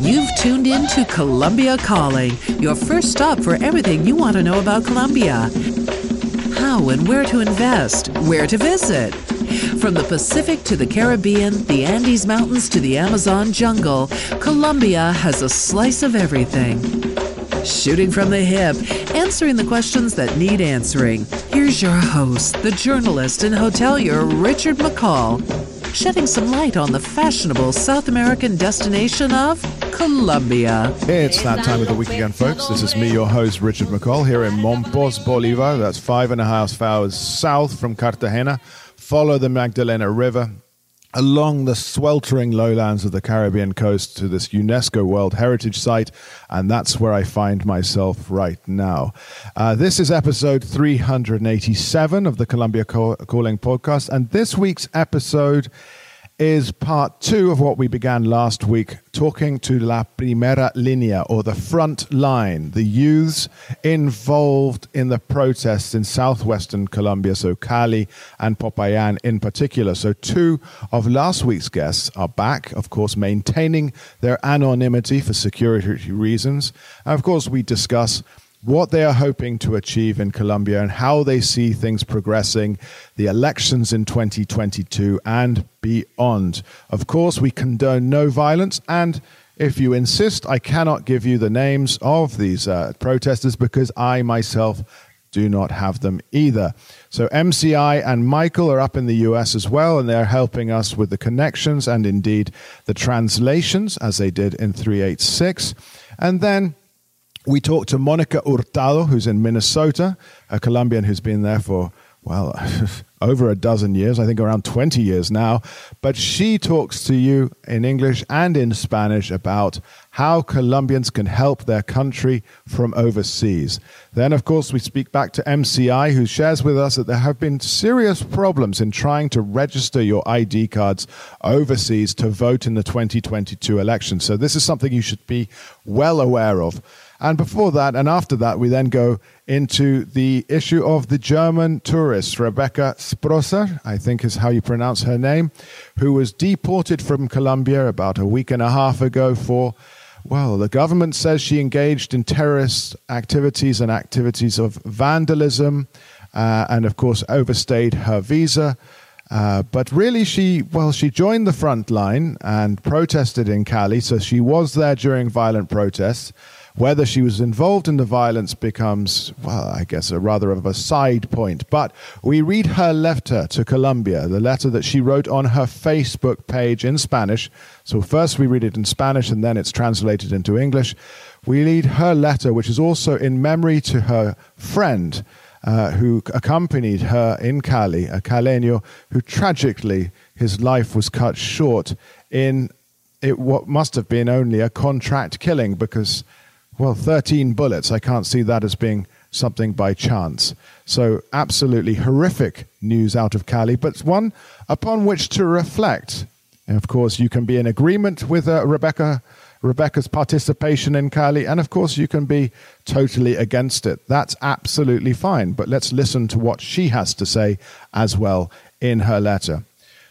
You've tuned in to Colombia Calling, your first stop for everything you want to know about Colombia. How and where to invest, where to visit. From the Pacific to the Caribbean, the Andes Mountains to the Amazon jungle, Colombia has a slice of everything. Shooting from the hip, answering the questions that need answering. Here's your host, the journalist and hotelier Richard McCall, shedding some light on the fashionable South American destination of Colombia. It's that time of the week again, folks. This is me, your host, Richard McCall, here in Mompos, Bolivar. That's five and a half hours south from Cartagena. Follow the Magdalena River along the sweltering lowlands of the Caribbean coast to this UNESCO World Heritage Site, and that's where I find myself right now. Uh, this is episode 387 of the Colombia Calling podcast, and this week's episode is part two of what we began last week, talking to La Primera Linea, or the front line, the youths involved in the protests in southwestern Colombia, so Cali and Popayan in particular. So, two of last week's guests are back, of course, maintaining their anonymity for security reasons. And of course, we discuss what they are hoping to achieve in Colombia and how they see things progressing, the elections in 2022 and beyond. Of course, we condone no violence, and if you insist, I cannot give you the names of these uh, protesters because I myself do not have them either. So MCI and Michael are up in the US as well, and they're helping us with the connections and indeed the translations as they did in 386. And then we talked to Monica Hurtado, who's in Minnesota, a Colombian who's been there for, well, over a dozen years, I think around 20 years now. But she talks to you in English and in Spanish about how Colombians can help their country from overseas. Then, of course, we speak back to MCI, who shares with us that there have been serious problems in trying to register your ID cards overseas to vote in the 2022 election. So, this is something you should be well aware of. And before that and after that, we then go into the issue of the German tourist, Rebecca Sprosser, I think is how you pronounce her name, who was deported from Colombia about a week and a half ago for, well, the government says she engaged in terrorist activities and activities of vandalism uh, and, of course, overstayed her visa. Uh, but really, she well, she joined the front line and protested in Cali. So she was there during violent protests. Whether she was involved in the violence becomes, well, I guess, a rather of a side point. But we read her letter to Colombia, the letter that she wrote on her Facebook page in Spanish. So first we read it in Spanish and then it's translated into English. We read her letter, which is also in memory to her friend. Uh, who accompanied her in Cali, a Caleño who tragically his life was cut short in it, what must have been only a contract killing because well, 13 bullets. I can't see that as being something by chance. So, absolutely horrific news out of Cali, but one upon which to reflect. And of course, you can be in agreement with uh, Rebecca. Rebecca's participation in Cali, and of course, you can be totally against it. That's absolutely fine. But let's listen to what she has to say as well in her letter.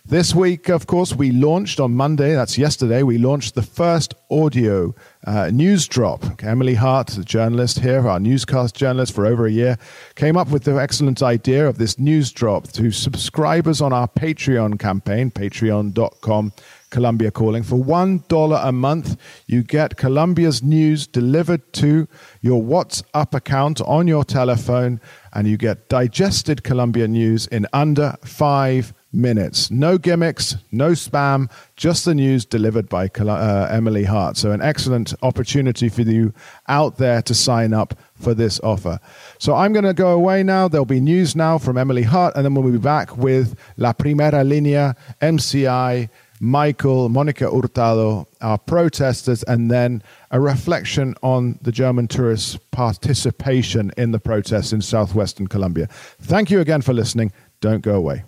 This week, of course, we launched on Monday, that's yesterday, we launched the first audio uh, news drop. Emily Hart, the journalist here, our newscast journalist for over a year, came up with the excellent idea of this news drop to subscribers on our Patreon campaign, patreon.com. Colombia Calling. For $1 a month, you get Colombia's news delivered to your WhatsApp account on your telephone, and you get digested Columbia news in under five minutes. No gimmicks, no spam, just the news delivered by uh, Emily Hart. So, an excellent opportunity for you out there to sign up for this offer. So, I'm going to go away now. There'll be news now from Emily Hart, and then we'll be back with La Primera Linea, MCI, Michael, Monica Hurtado, our protesters, and then a reflection on the German tourists' participation in the protests in southwestern Colombia. Thank you again for listening. Don't go away.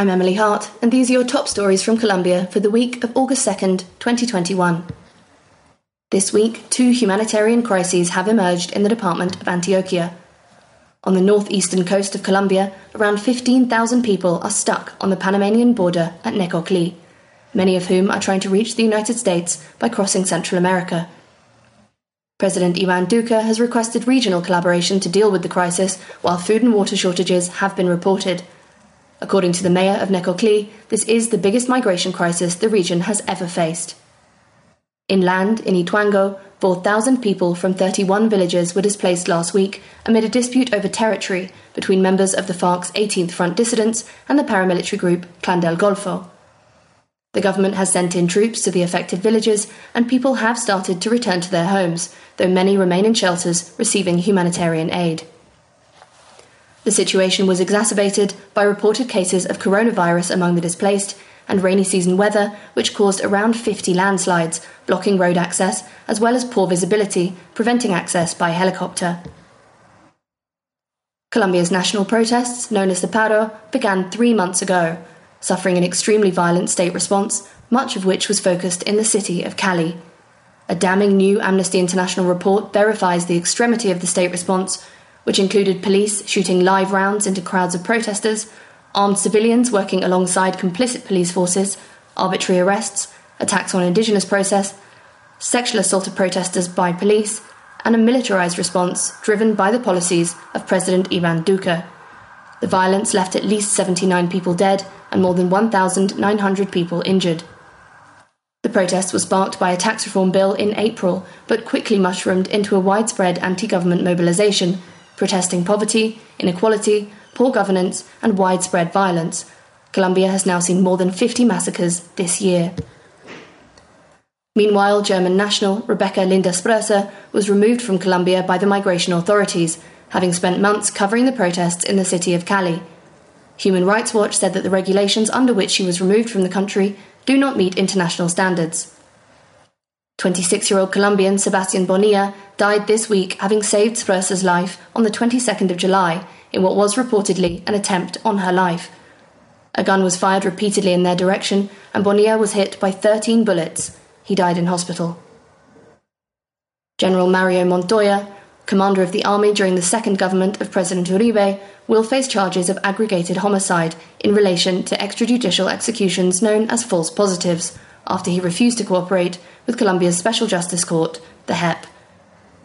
I'm Emily Hart, and these are your top stories from Colombia for the week of August 2nd, 2021. This week, two humanitarian crises have emerged in the department of Antioquia. On the northeastern coast of Colombia, around 15,000 people are stuck on the Panamanian border at Necoclí, many of whom are trying to reach the United States by crossing Central America. President Ivan Duque has requested regional collaboration to deal with the crisis, while food and water shortages have been reported. According to the mayor of Necoclí, this is the biggest migration crisis the region has ever faced. Inland, in Ituango, 4,000 people from 31 villages were displaced last week amid a dispute over territory between members of the FARC's 18th Front dissidents and the paramilitary group Clan del Golfo. The government has sent in troops to the affected villages, and people have started to return to their homes, though many remain in shelters receiving humanitarian aid. The situation was exacerbated by reported cases of coronavirus among the displaced and rainy season weather, which caused around 50 landslides, blocking road access, as well as poor visibility, preventing access by helicopter. Colombia's national protests, known as the Paro, began three months ago, suffering an extremely violent state response, much of which was focused in the city of Cali. A damning new Amnesty International report verifies the extremity of the state response, which included police shooting live rounds into crowds of protesters, armed civilians working alongside complicit police forces, arbitrary arrests, attacks on indigenous process, sexual assault of protesters by police, and a militarized response driven by the policies of President Ivan Duque. The violence left at least 79 people dead and more than 1,900 people injured. The protest was sparked by a tax reform bill in April, but quickly mushroomed into a widespread anti government mobilization, protesting poverty, inequality, poor governance, and widespread violence. Colombia has now seen more than 50 massacres this year. Meanwhile, German national Rebecca Linda Sproesse was removed from Colombia by the migration authorities, having spent months covering the protests in the city of Cali. Human Rights Watch said that the regulations under which she was removed from the country do not meet international standards. 26 year old Colombian Sebastian Bonilla died this week having saved Sproesse's life on the 22nd of July in what was reportedly an attempt on her life. A gun was fired repeatedly in their direction, and Bonilla was hit by 13 bullets. He died in hospital. General Mario Montoya, commander of the army during the second government of President Uribe, will face charges of aggregated homicide in relation to extrajudicial executions known as false positives after he refused to cooperate with Colombia's Special Justice Court, the JEP.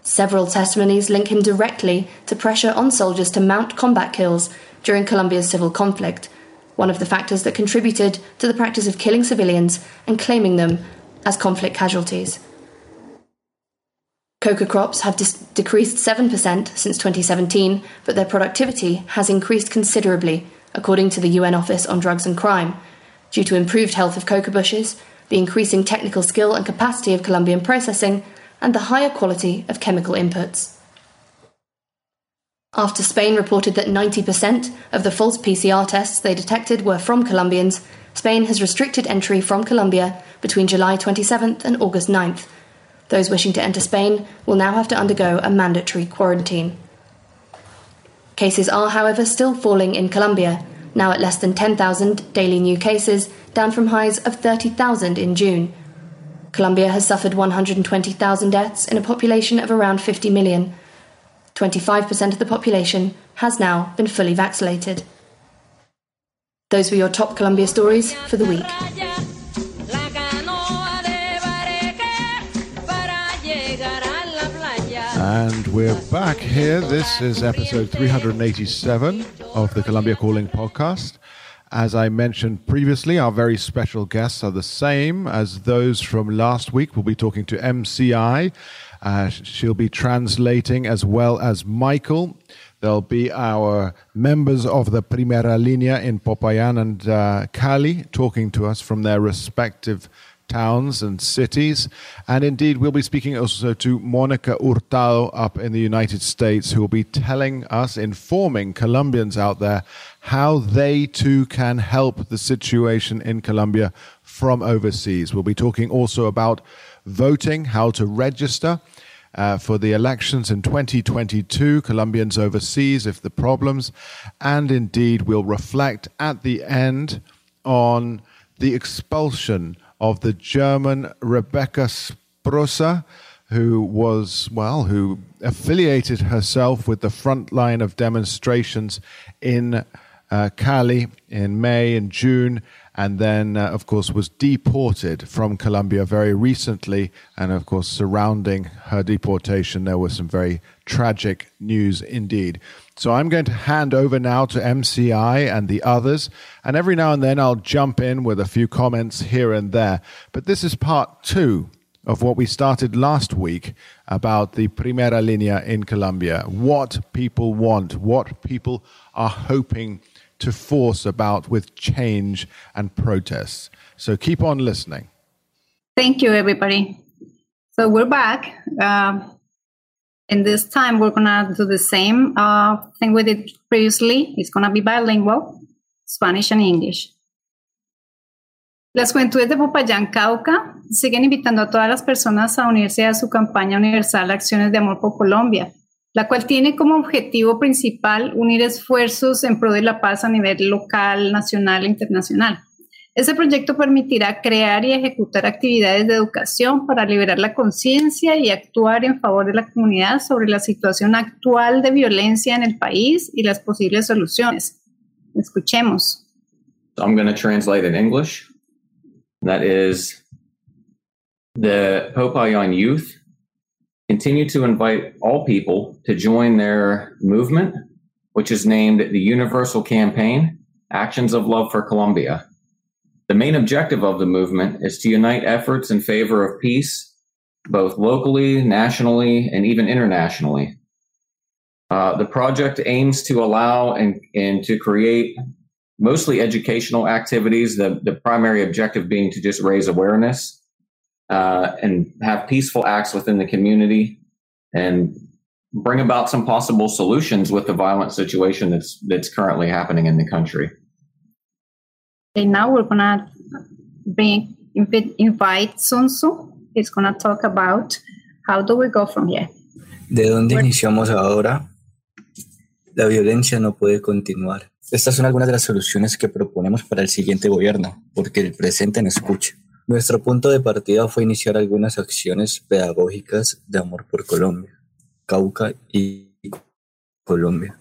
Several testimonies link him directly to pressure on soldiers to mount combat kills during Colombia's civil conflict, one of the factors that contributed to the practice of killing civilians and claiming them as conflict casualties. Coca crops have dis- decreased 7% since 2017, but their productivity has increased considerably, according to the UN Office on Drugs and Crime, due to improved health of coca bushes, the increasing technical skill and capacity of Colombian processing, and the higher quality of chemical inputs. After Spain reported that 90% of the false PCR tests they detected were from Colombians, Spain has restricted entry from Colombia between July 27th and August 9th. Those wishing to enter Spain will now have to undergo a mandatory quarantine. Cases are, however, still falling in Colombia, now at less than 10,000 daily new cases, down from highs of 30,000 in June. Colombia has suffered 120,000 deaths in a population of around 50 million. 25% of the population has now been fully vaccinated. Those were your top Colombia stories for the week. And we're back here. This is episode 387 of the Colombia Calling podcast. As I mentioned previously, our very special guests are the same as those from last week. We'll be talking to MCI. Uh, she'll be translating as well as Michael. There'll be our members of the Primera Linea in Popayan and uh, Cali talking to us from their respective towns and cities. And indeed, we'll be speaking also to Monica Hurtado up in the United States, who will be telling us, informing Colombians out there, how they too can help the situation in Colombia from overseas. We'll be talking also about voting, how to register. Uh, for the elections in 2022, Colombians overseas, if the problems, and indeed we'll reflect at the end on the expulsion of the German Rebecca Sprosa, who was, well, who affiliated herself with the front line of demonstrations in uh, Cali in May and June, and then, uh, of course, was deported from Colombia very recently. And, of course, surrounding her deportation, there was some very tragic news indeed. So I'm going to hand over now to MCI and the others. And every now and then I'll jump in with a few comments here and there. But this is part two of what we started last week about the Primera Linea in Colombia. What people want, what people are hoping to force about with change and protests. So keep on listening. Thank you, everybody. So we're back. Uh, and this time we're gonna do the same uh, thing we did previously. It's gonna be bilingual, Spanish and English. Las juventudes de Popayán, Cauca, siguen invitando a todas las personas a unirse a su campaña universal Acciones de Amor por Colombia, la cual tiene como objetivo principal unir esfuerzos en pro de la paz a nivel local, nacional e internacional. Ese proyecto permitirá crear y ejecutar actividades de educación para liberar la conciencia y actuar en favor de la comunidad sobre la situación actual de violencia en el país y las posibles soluciones. Escuchemos. I'm going to translate in English. That is the Popayan youth continue to invite all people to join their movement, which is named the Universal Campaign Actions of Love for Colombia. The main objective of the movement is to unite efforts in favor of peace, both locally, nationally, and even internationally. Uh, the project aims to allow and, and to create mostly educational activities, the, the primary objective being to just raise awareness uh, and have peaceful acts within the community and bring about some possible solutions with the violent situation that's that's currently happening in the country. And now we're gonna bring invite Sunsu. He's gonna talk about how do we go from here. ¿De dónde iniciamos ahora? La violencia no puede continuar. Estas son algunas de las soluciones que proponemos para el siguiente gobierno, porque el presente no escucha. Nuestro punto de partida fue iniciar algunas acciones pedagógicas de amor por Colombia, Cauca y Colombia.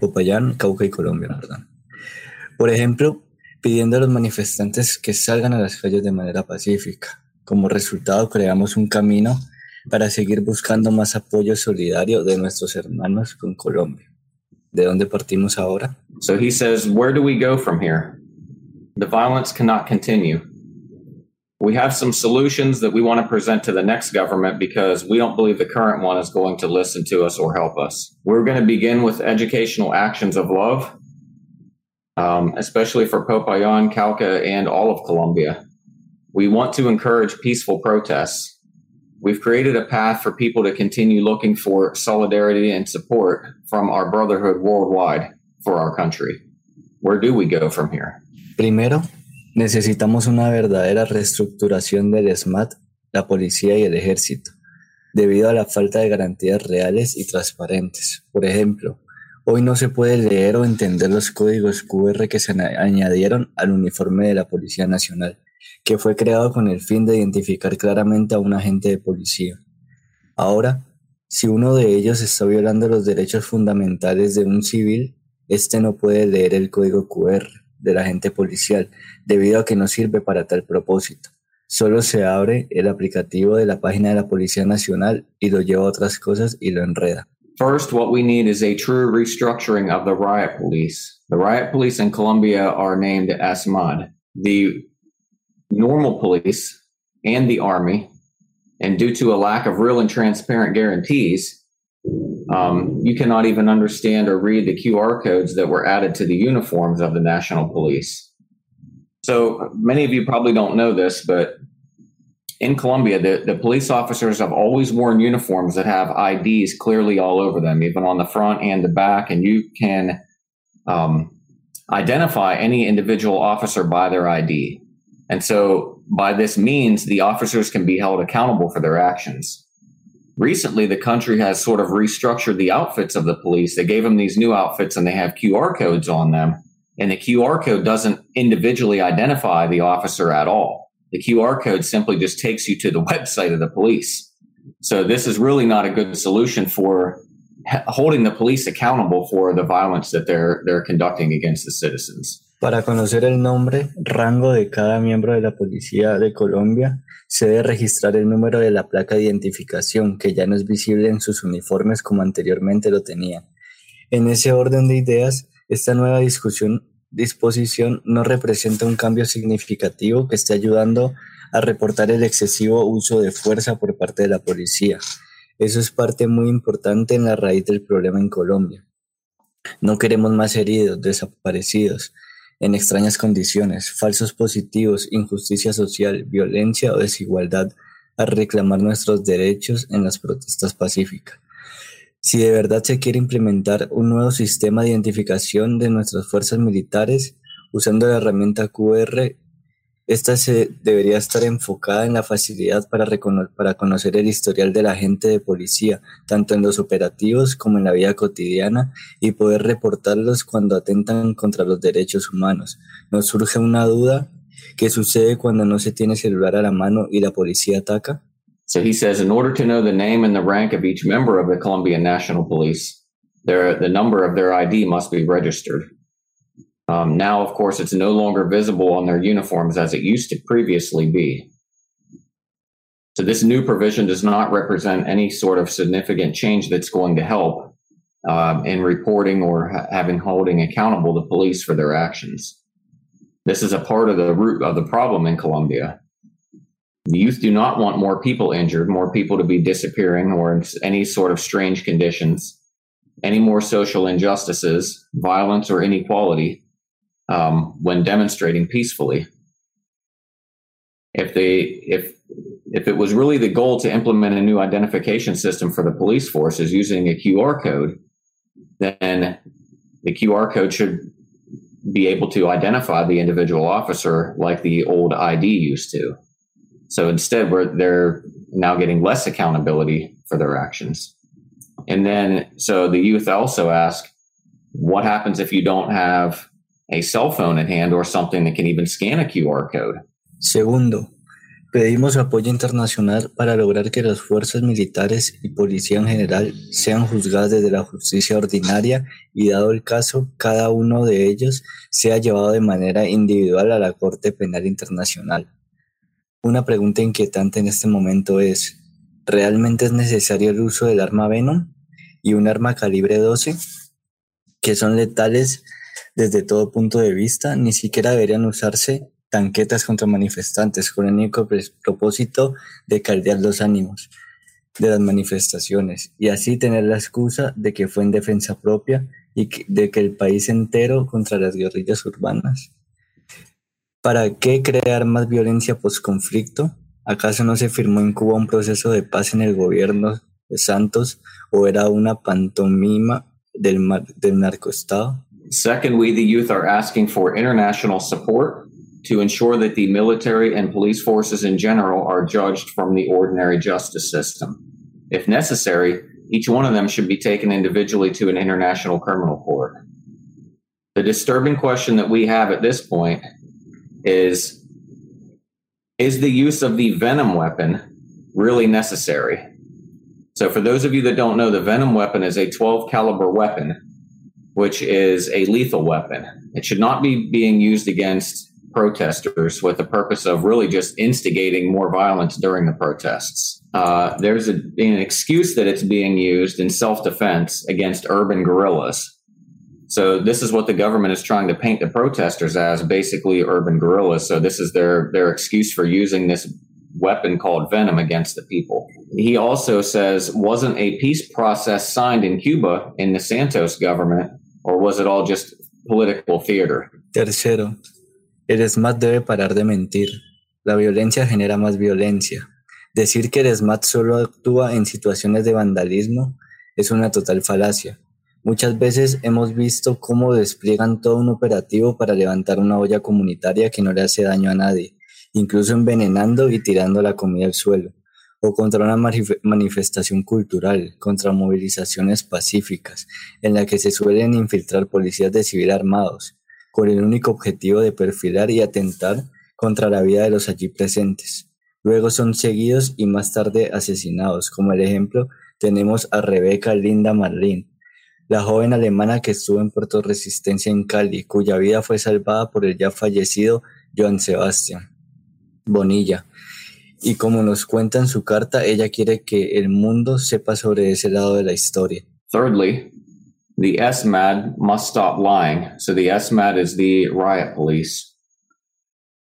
Popayán, Cauca y Colombia, perdón. Por ejemplo, pidiendo a los manifestantes que salgan a las calles de manera pacífica. Como resultado, creamos un camino para seguir buscando más apoyo solidario de nuestros hermanos con Colombia. ¿De dónde partimos ahora? So he says, Where do we go from here? The violence cannot continue. We have some solutions that we want to present to the next government because we don't believe the current one is going to listen to us or help us. We're going to begin with educational actions of love um, especially for Popayan, Cauca, and all of Colombia. We want to encourage peaceful protests. We've created a path for people to continue looking for solidarity and support from our brotherhood worldwide for our country. Where do we go from here? Primero, necesitamos una verdadera reestructuración del ESMAD, la policía y el ejército, debido a la falta de garantías reales y transparentes. Por ejemplo, Hoy no se puede leer o entender los códigos QR que se añadieron al uniforme de la Policía Nacional, que fue creado con el fin de identificar claramente a un agente de policía. Ahora, si uno de ellos está violando los derechos fundamentales de un civil, éste no puede leer el código QR del agente policial, debido a que no sirve para tal propósito. Solo se abre el aplicativo de la página de la Policía Nacional y lo lleva a otras cosas y lo enreda. First, what we need is a true restructuring of the riot police. The riot police in Colombia are named ESMAD. The normal police and the army, and due to a lack of real and transparent guarantees, Um, you cannot even understand or read the QR codes that were added to the uniforms of the National Police. So many of you probably don't know this, but in Colombia, the, the police officers have always worn uniforms that have IDs clearly all over them, even on the front and the back, and you can um, identify any individual officer by their ID. And so, by this means, the officers can be held accountable for their actions. Recently, the country has sort of restructured the outfits of the police. They gave them these new outfits and they have QR codes on them. And the QR code doesn't individually identify the officer at all. The QR code simply just takes you to the website of the police. So, this is really not a good solution for holding the police accountable for the violence that they're, they're conducting against the citizens. Para conocer el nombre, rango de cada miembro de la Policía de Colombia, se debe registrar el número de la placa de identificación, que ya no es visible en sus uniformes como anteriormente lo tenían. En ese orden de ideas, esta nueva discusión, disposición no representa un cambio significativo que esté ayudando a reportar el excesivo uso de fuerza por parte de la policía. Eso es parte muy importante en la raíz del problema en Colombia. No queremos más heridos, desaparecidos, en extrañas condiciones, falsos positivos, injusticia social, violencia o desigualdad a reclamar nuestros derechos en las protestas pacíficas. Si de verdad se quiere implementar un nuevo sistema de identificación de nuestras fuerzas militares usando la herramienta QR esta se debería estar enfocada en la facilidad para, para conocer el historial del agente de policía, tanto en los operativos como en la vida cotidiana, y poder reportarlos cuando atentan contra los derechos humanos. Nos surge una duda, ¿qué sucede cuando no se tiene celular a la mano y la policía ataca? So he says, in order to know the name and the rank of each member of the Colombian National Police, the number of their ID must be registered. Um, now, of course, it's no longer visible on their uniforms as it used to previously be. So, this new provision does not represent any sort of significant change that's going to help uh, in reporting or ha- having holding accountable the police for their actions. This is a part of the root of the problem in Colombia. The youth do not want more people injured, more people to be disappearing, or in any sort of strange conditions, any more social injustices, violence, or inequality um, when demonstrating peacefully. If they if if it was really the goal to implement a new identification system for the police forces using a QR code, then the QR code should be able to identify the individual officer like the old ID used to. So instead, we're, they're now getting less accountability for their actions. And then, so the youth also ask, what happens if you don't have a cell phone at hand or something that can even scan a QR code. Segundo, pedimos apoyo internacional para lograr que las fuerzas militares y policía en general sean juzgadas desde la justicia ordinaria y dado el caso, cada uno de ellos sea llevado de manera individual a la Corte Penal Internacional. Una pregunta inquietante en este momento es, ¿realmente es necesario el uso del arma Venom y un arma calibre 12 que son letales desde todo punto de vista, ni siquiera deberían usarse tanquetas contra manifestantes con el único propósito de caldear los ánimos de las manifestaciones y así tener la excusa de que fue en defensa propia y de que el país entero contra las guerrillas urbanas. ¿Para qué crear más violencia post-conflicto? ¿Acaso no se firmó en Cuba un proceso de paz en el gobierno de Santos o era una pantomima del, del narcoestado? Second, we, the youth, are asking for international support to ensure that the military and police forces in general are judged from the ordinary justice system. If necessary, each one of them should be taken individually to an international criminal court. The disturbing question that we have at this point is Is the use of the venom weapon really necessary? So, for those of you that don't know, the venom weapon is a 12 caliber weapon which is a lethal weapon. It should not be being used against protesters with the purpose of really just instigating more violence during the protests. Uh, there's a, an excuse that it's being used in self defense against urban guerrillas. So this is what the government is trying to paint the protesters as basically urban guerrillas. So this is their their excuse for using this weapon called venom against the people. He also says, wasn't a peace process signed in Cuba in the Santos government, or was it all just political theater? Tercero, el ESMAD debe parar de mentir. La violencia genera más violencia. Decir que el ESMAD solo actúa en situaciones de vandalismo es una total falacia. Muchas veces hemos visto cómo despliegan todo un operativo para levantar una olla comunitaria que no le hace daño a nadie, incluso envenenando y tirando la comida al suelo, o contra una manifestación cultural, contra movilizaciones pacíficas, en la que se suelen infiltrar policías de civil armados, con el único objetivo de perfilar y atentar contra la vida de los allí presentes. Luego son seguidos y más tarde asesinados. Como el ejemplo, tenemos a Rebeca Linda Marlin, la joven alemana que estuvo en Puerto Resistencia en Cali, cuya vida fue salvada por el ya fallecido Joan Sebastián Bonilla. Y como nos cuenta en su carta, ella quiere que el mundo sepa sobre ese lado de la historia. Thirdly, the SMAD must stop lying. So the SMAD is the riot police.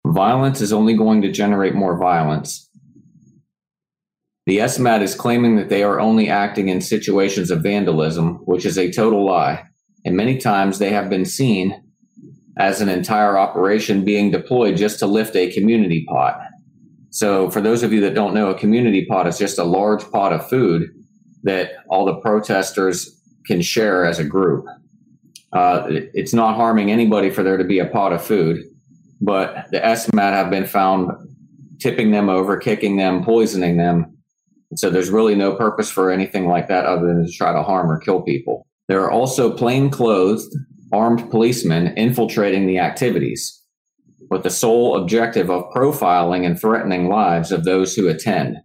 Violence is only going to generate more violence. The ESMAD is claiming that they are only acting in situations of vandalism, which is a total lie. And many times they have been seen as an entire operation being deployed just to lift a community pot. So, for those of you that don't know, a community pot is just a large pot of food that all the protesters can share as a group. Uh, it's not harming anybody for there to be a pot of food, but the ESMAD have been found tipping them over, kicking them, poisoning them, so there's really no purpose for anything like that other than to try to harm or kill people. There are also plainclothes armed policemen infiltrating the activities with the sole objective of profiling and threatening lives of those who attend.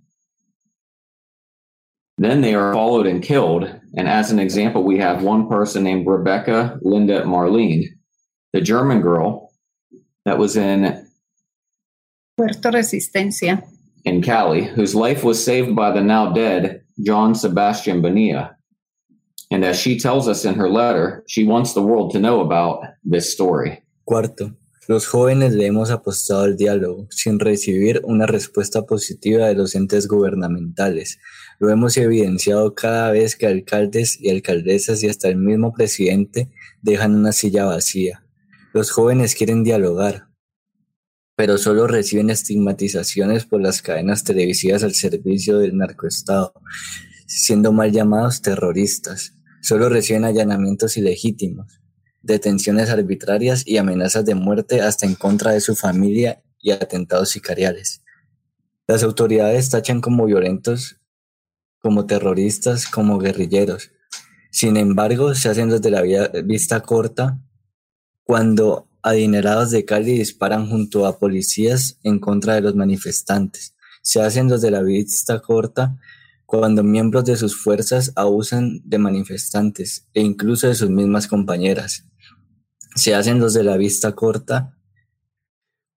Then they are followed and killed. And as an example, we have one person named Rebecca Linda Marlene, the German girl that was in Puerto Resistencia in Cali, whose life was saved by the now dead John Sebastian Bonilla. And as she tells us in her letter, she wants the world to know about this story. Cuarto, los jóvenes le hemos apostado al diálogo sin recibir una respuesta positiva de los entes gubernamentales. Lo hemos evidenciado cada vez que alcaldes y alcaldesas y hasta el mismo presidente dejan una silla vacía. Los jóvenes quieren dialogar, pero solo reciben estigmatizaciones por las cadenas televisivas al servicio del narcoestado, siendo mal llamados terroristas. Solo reciben allanamientos ilegítimos, detenciones arbitrarias y amenazas de muerte hasta en contra de su familia y atentados sicariales. Las autoridades tachan como violentos, como terroristas, como guerrilleros. Sin embargo, se hacen desde la vista corta cuando adinerados de Cali disparan junto a policías en contra de los manifestantes. Se hacen desde la vista corta cuando miembros de sus fuerzas abusan de manifestantes e incluso de sus mismas compañeras. Se hacen los de la vista corta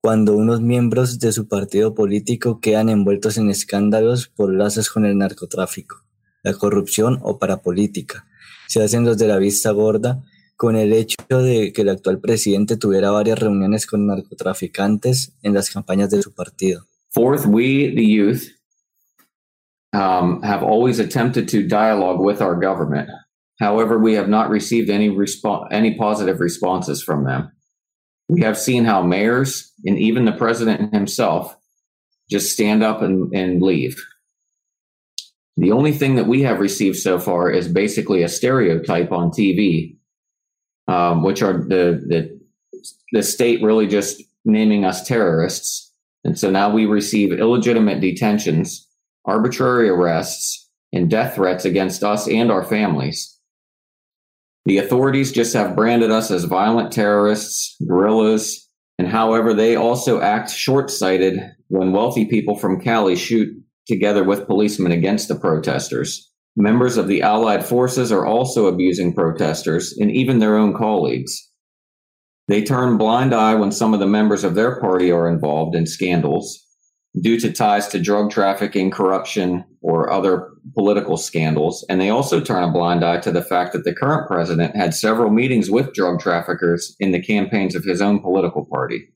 cuando unos miembros de su partido político quedan envueltos en escándalos por lazos con el narcotráfico, la corrupción o parapolítica. Se hacen los de la vista gorda con el hecho de que el actual presidente tuviera varias reuniones con narcotraficantes en las campañas de su partido. Fourth, we, the youth, um, have always attempted to dialogue with our government. However, we have not received any respo- any positive responses from them. We have seen how mayors and even the president himself just stand up and, and leave. The only thing that we have received so far is basically a stereotype on TV um, which are the, the the state really just naming us terrorists. And so now we receive illegitimate detentions, arbitrary arrests, and death threats against us and our families. The authorities just have branded us as violent terrorists, guerrillas, and however, they also act short sighted when wealthy people from Cali shoot together with policemen against the protesters. Members of the Allied forces are also abusing protesters and even their own colleagues. They turn blind eye when some of the members of their party are involved in scandals due to ties to drug trafficking, corruption, or other political scandals. And they also turn a blind eye to the fact that the current president had several meetings with drug traffickers in the campaigns of his own political party.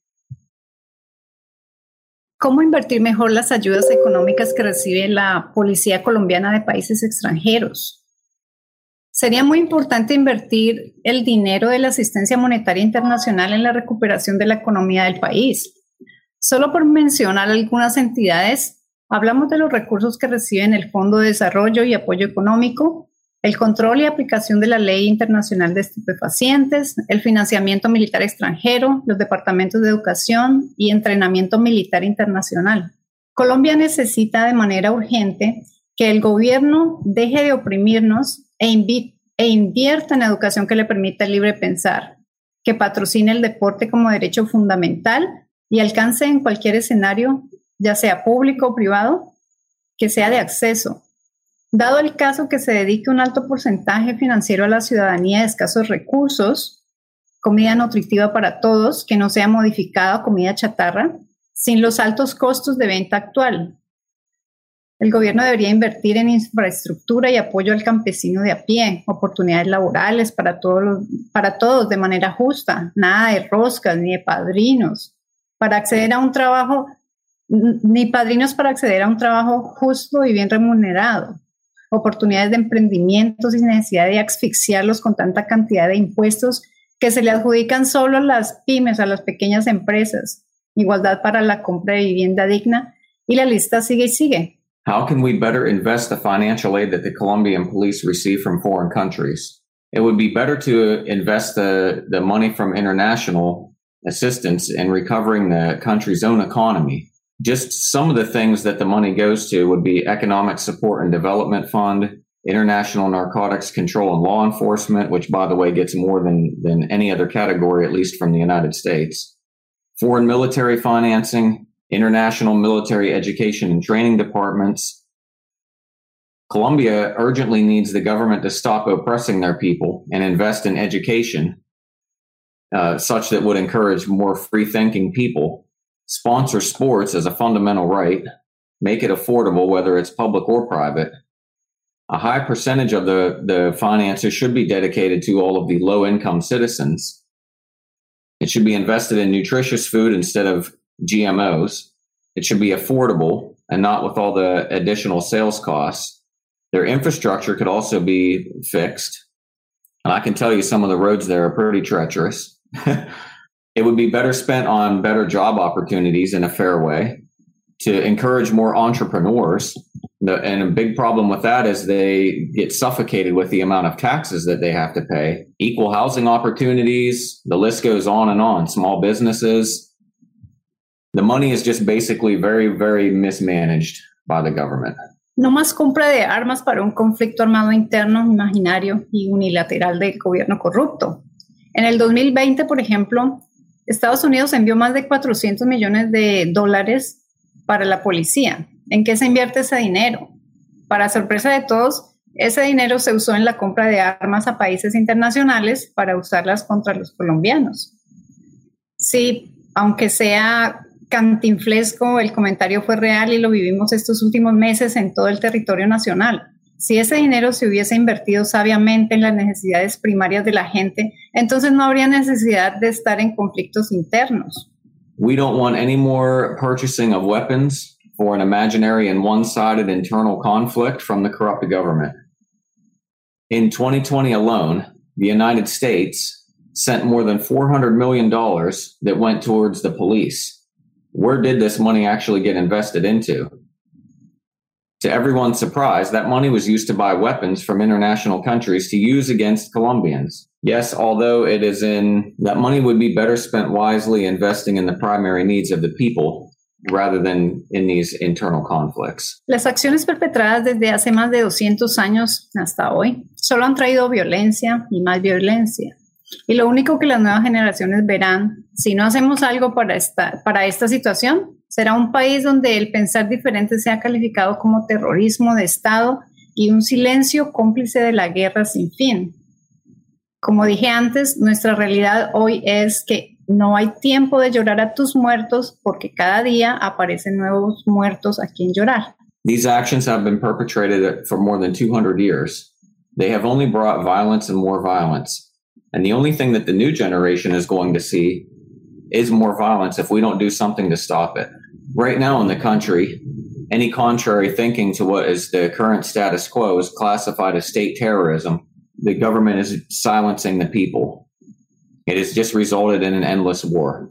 ¿Cómo invertir mejor las ayudas económicas que recibe la Policía Colombiana de países extranjeros? Sería muy importante invertir el dinero de la asistencia monetaria internacional en la recuperación de la economía del país. Solo por mencionar algunas entidades, hablamos de los recursos que reciben el Fondo de Desarrollo y Apoyo Económico, el control y aplicación de la Ley Internacional de Estupefacientes, el financiamiento militar extranjero, los departamentos de educación y entrenamiento militar internacional. Colombia necesita de manera urgente que el gobierno deje de oprimirnos e, e invierta en educación que le permita el libre pensar, que patrocine el deporte como derecho fundamental y alcance en cualquier escenario, ya sea público o privado, que sea de acceso. Dado el caso que se dedique un alto porcentaje financiero a la ciudadanía de escasos recursos, comida nutritiva para todos, que no sea modificada comida chatarra, sin los altos costos de venta actual, el gobierno debería invertir en infraestructura y apoyo al campesino de a pie, oportunidades laborales para todos, para todos de manera justa, nada de roscas ni de padrinos, para acceder a un trabajo, ni padrinos para acceder a un trabajo justo y bien remunerado, oportunidades de emprendimiento sin necesidad de asfixiarlos con tanta cantidad de impuestos que se le adjudican solo a las pymes, a las pequeñas empresas, igualdad para la compra de vivienda digna, y la lista sigue y sigue. How can we better invest the financial aid that the Colombian police receive from foreign countries? It would be better to invest the, the money from international assistance in recovering the country's own economy. Just some of the things that the money goes to would be economic support and development fund, international narcotics control and law enforcement, which by the way gets more than, than any other category, at least from the United States, foreign military financing, international military education and training departments. Colombia urgently needs the government to stop oppressing their people and invest in education uh, such that would encourage more free thinking people, sponsor sports as a fundamental right, make it affordable, whether it's public or private. A high percentage of the, the finances should be dedicated to all of the low income citizens. It should be invested in nutritious food instead of GMOs. It should be affordable and not with all the additional sales costs. Their infrastructure could also be fixed. And I can tell you some of the roads there are pretty treacherous. it would be better spent on better job opportunities in a fair way to encourage more entrepreneurs. And a big problem with that is they get suffocated with the amount of taxes that they have to pay. Equal housing opportunities, the list goes on and on. Small businesses, the money is just basically very, very mismanaged by the government. No más compra de armas para un conflicto armado interno, imaginario y unilateral del gobierno corrupto. En el 2020, por ejemplo, Estados Unidos envió más de 400 millones de dólares para la policía. ¿En qué se invierte ese dinero? Para sorpresa de todos, ese dinero se usó en la compra de armas a países internacionales para usarlas contra los colombianos. Sí, aunque sea cantinflesco, el comentario fue real y lo vivimos estos últimos meses en todo el territorio nacional. Si ese dinero se hubiese invertido sabiamente en las necesidades primarias de la gente, entonces no habría necesidad de estar en conflictos internos. We don't want any more purchasing of weapons for an imaginary and one-sided internal conflict from the corrupt government. In 2020 alone, the United States sent more than $400 million that went towards the police where did this money actually get invested into? To everyone's surprise, that money was used to buy weapons from international countries to use against Colombians. Yes, although it is in that money would be better spent wisely investing in the primary needs of the people rather than in these internal conflicts. Las acciones perpetradas desde hace más de 200 años hasta hoy solo han traído violencia y más violencia. Y lo único que las nuevas generaciones verán, si no hacemos algo para esta, para esta situación, será un país donde el pensar diferente sea calificado como terrorismo de Estado y un silencio cómplice de la guerra sin fin. Como dije antes, nuestra realidad hoy es que no hay tiempo de llorar a tus muertos porque cada día aparecen nuevos muertos a quien llorar. These actions have been perpetrated for more than 200 years. They have only brought violence and more violence. And the only thing that the new generation is going to see is more violence if we don't do something to stop it. Right now in the country, any contrary thinking to what is the current status quo is classified as state terrorism. The government is silencing the people. It has just resulted in an endless war.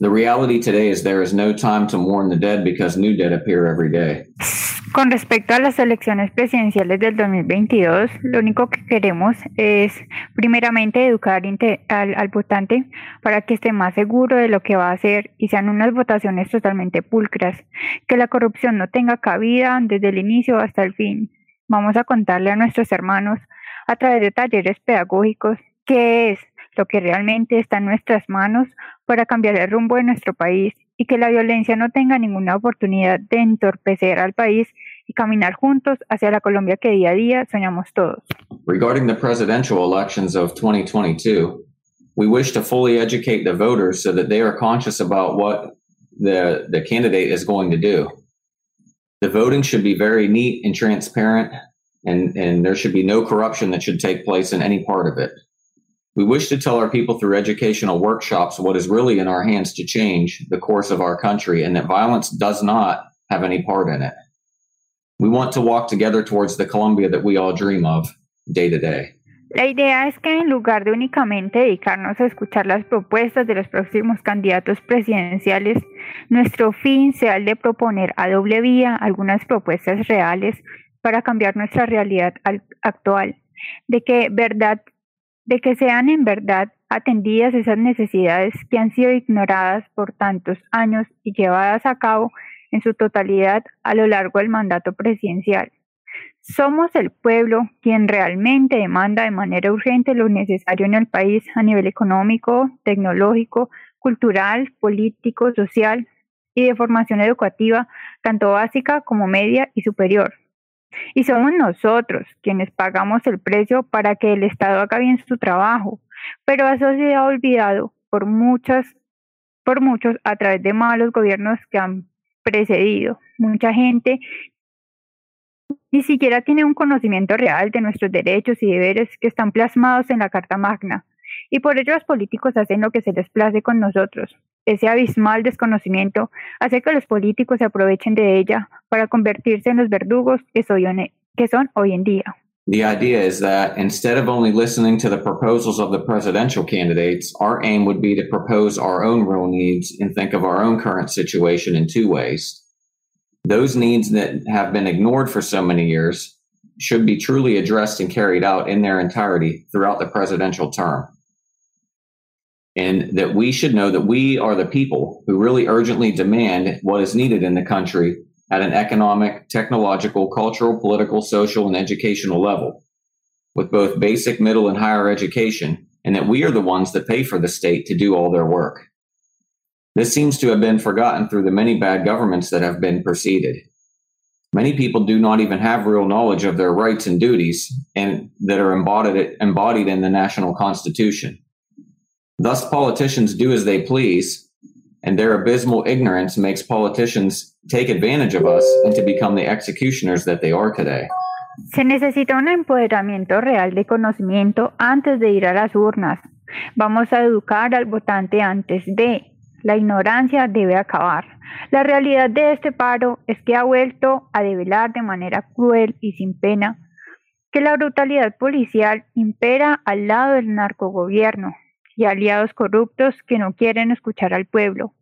The reality today is there is no time to mourn the dead because new dead appear every day. Con respecto a las elecciones presidenciales del 2022, lo único que queremos es primeramente educar al, votante para que esté más seguro de lo que va a hacer y sean unas votaciones totalmente pulcras, que la corrupción no tenga cabida desde el inicio hasta el fin. Vamos a contarle a nuestros hermanos a través de talleres pedagógicos qué es lo que realmente está en nuestras manos para cambiar el rumbo de nuestro país y que la violencia no tenga ninguna oportunidad de entorpecer al país y caminar juntos hacia la Colombia que día a día soñamos todos. Regarding the presidential elections of 2022, we wish to fully educate the voters so that they are conscious about what the, the candidate is going to do. The voting should be very neat and transparent, and, and there should be no corruption that should take place in any part of it. We wish to tell our people through educational workshops what is really in our hands to change the course of our country and that violence does not have any part in it. We want to walk together towards the Colombia that we all dream of day to day. La idea es que en lugar de únicamente dedicarnos a escuchar las propuestas de los próximos candidatos presidenciales, nuestro fin sea el de proponer a doble vía algunas propuestas reales para cambiar nuestra realidad actual, de que verdad de que sean en verdad atendidas esas necesidades que han sido ignoradas por tantos años y llevadas a cabo en su totalidad a lo largo del mandato presidencial. Somos el pueblo quien realmente demanda de manera urgente lo necesario en el país a nivel económico, tecnológico, cultural, político, social y de formación educativa, tanto básica como media y superior. Y somos nosotros quienes pagamos el precio para que el Estado haga bien su trabajo, pero eso se ha olvidado por muchas, por muchos a través de malos gobiernos que han precedido. Mucha gente ni siquiera tiene un conocimiento real de nuestros derechos y deberes que están plasmados en la Carta Magna, y por ello los políticos hacen lo que se les place con nosotros, ese abismal desconocimiento hace que los políticos se aprovechen de ella para convertirse en los verdugos que, que son hoy en día. The idea is that instead of only listening to the proposals of the presidential candidates, our aim would be to propose our own real needs and think of our own current situation in two ways. Those needs that have been ignored for so many years should be truly addressed and carried out in their entirety throughout the presidential term and that we should know that we are the people who really urgently demand what is needed in the country at an economic, technological, cultural, political, social, and educational level, with both basic, middle, and higher education, and that we are the ones that pay for the state to do all their work. This seems to have been forgotten through the many bad governments that have been preceded. Many people do not even have real knowledge of their rights and duties and that are embodied, embodied in the national constitution. Thus, politicians do as they please, and their abysmal ignorance makes politicians take advantage of us and to become the executioners that they are today. Se necesita un empoderamiento real de conocimiento antes de ir a las urnas. Vamos a educar al votante antes de. La ignorancia debe acabar. La realidad de este paro es que ha vuelto a develar de manera cruel y sin pena que la brutalidad policial impera al lado del narcogobierno, y aliados corruptos que no quieren escuchar al pueblo.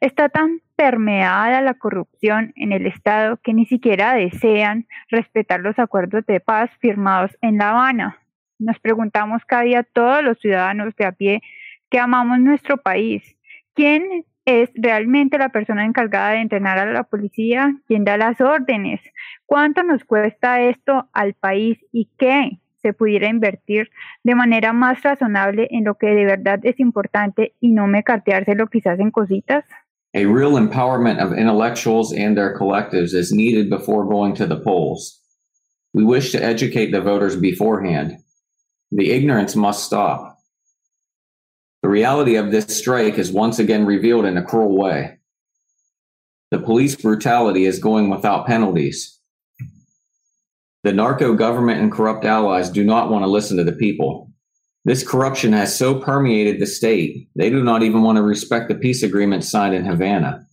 Está tan permeada la corrupción en el Estado que ni siquiera desean respetar los acuerdos de paz firmados en La Habana. Nos preguntamos cada día todos los ciudadanos de a pie que amamos nuestro país, ¿quién es realmente la persona encargada de entrenar a la policía? ¿Quién da las órdenes? ¿Cuánto nos cuesta esto al país y qué? Se pudiera invertir de manera más razonable en lo que de verdad es importante y no mecateárselo quizás en cositas? A real empowerment of intellectuals and their collectives is needed before going to the polls. We wish to educate the voters beforehand. The ignorance must stop. The reality of this strike is once again revealed in a cruel way. The police brutality is going without penalties. The narco government and corrupt allies do not want to listen to the people. This corruption has so permeated the state, they do not even want to respect the peace agreement signed in Havana.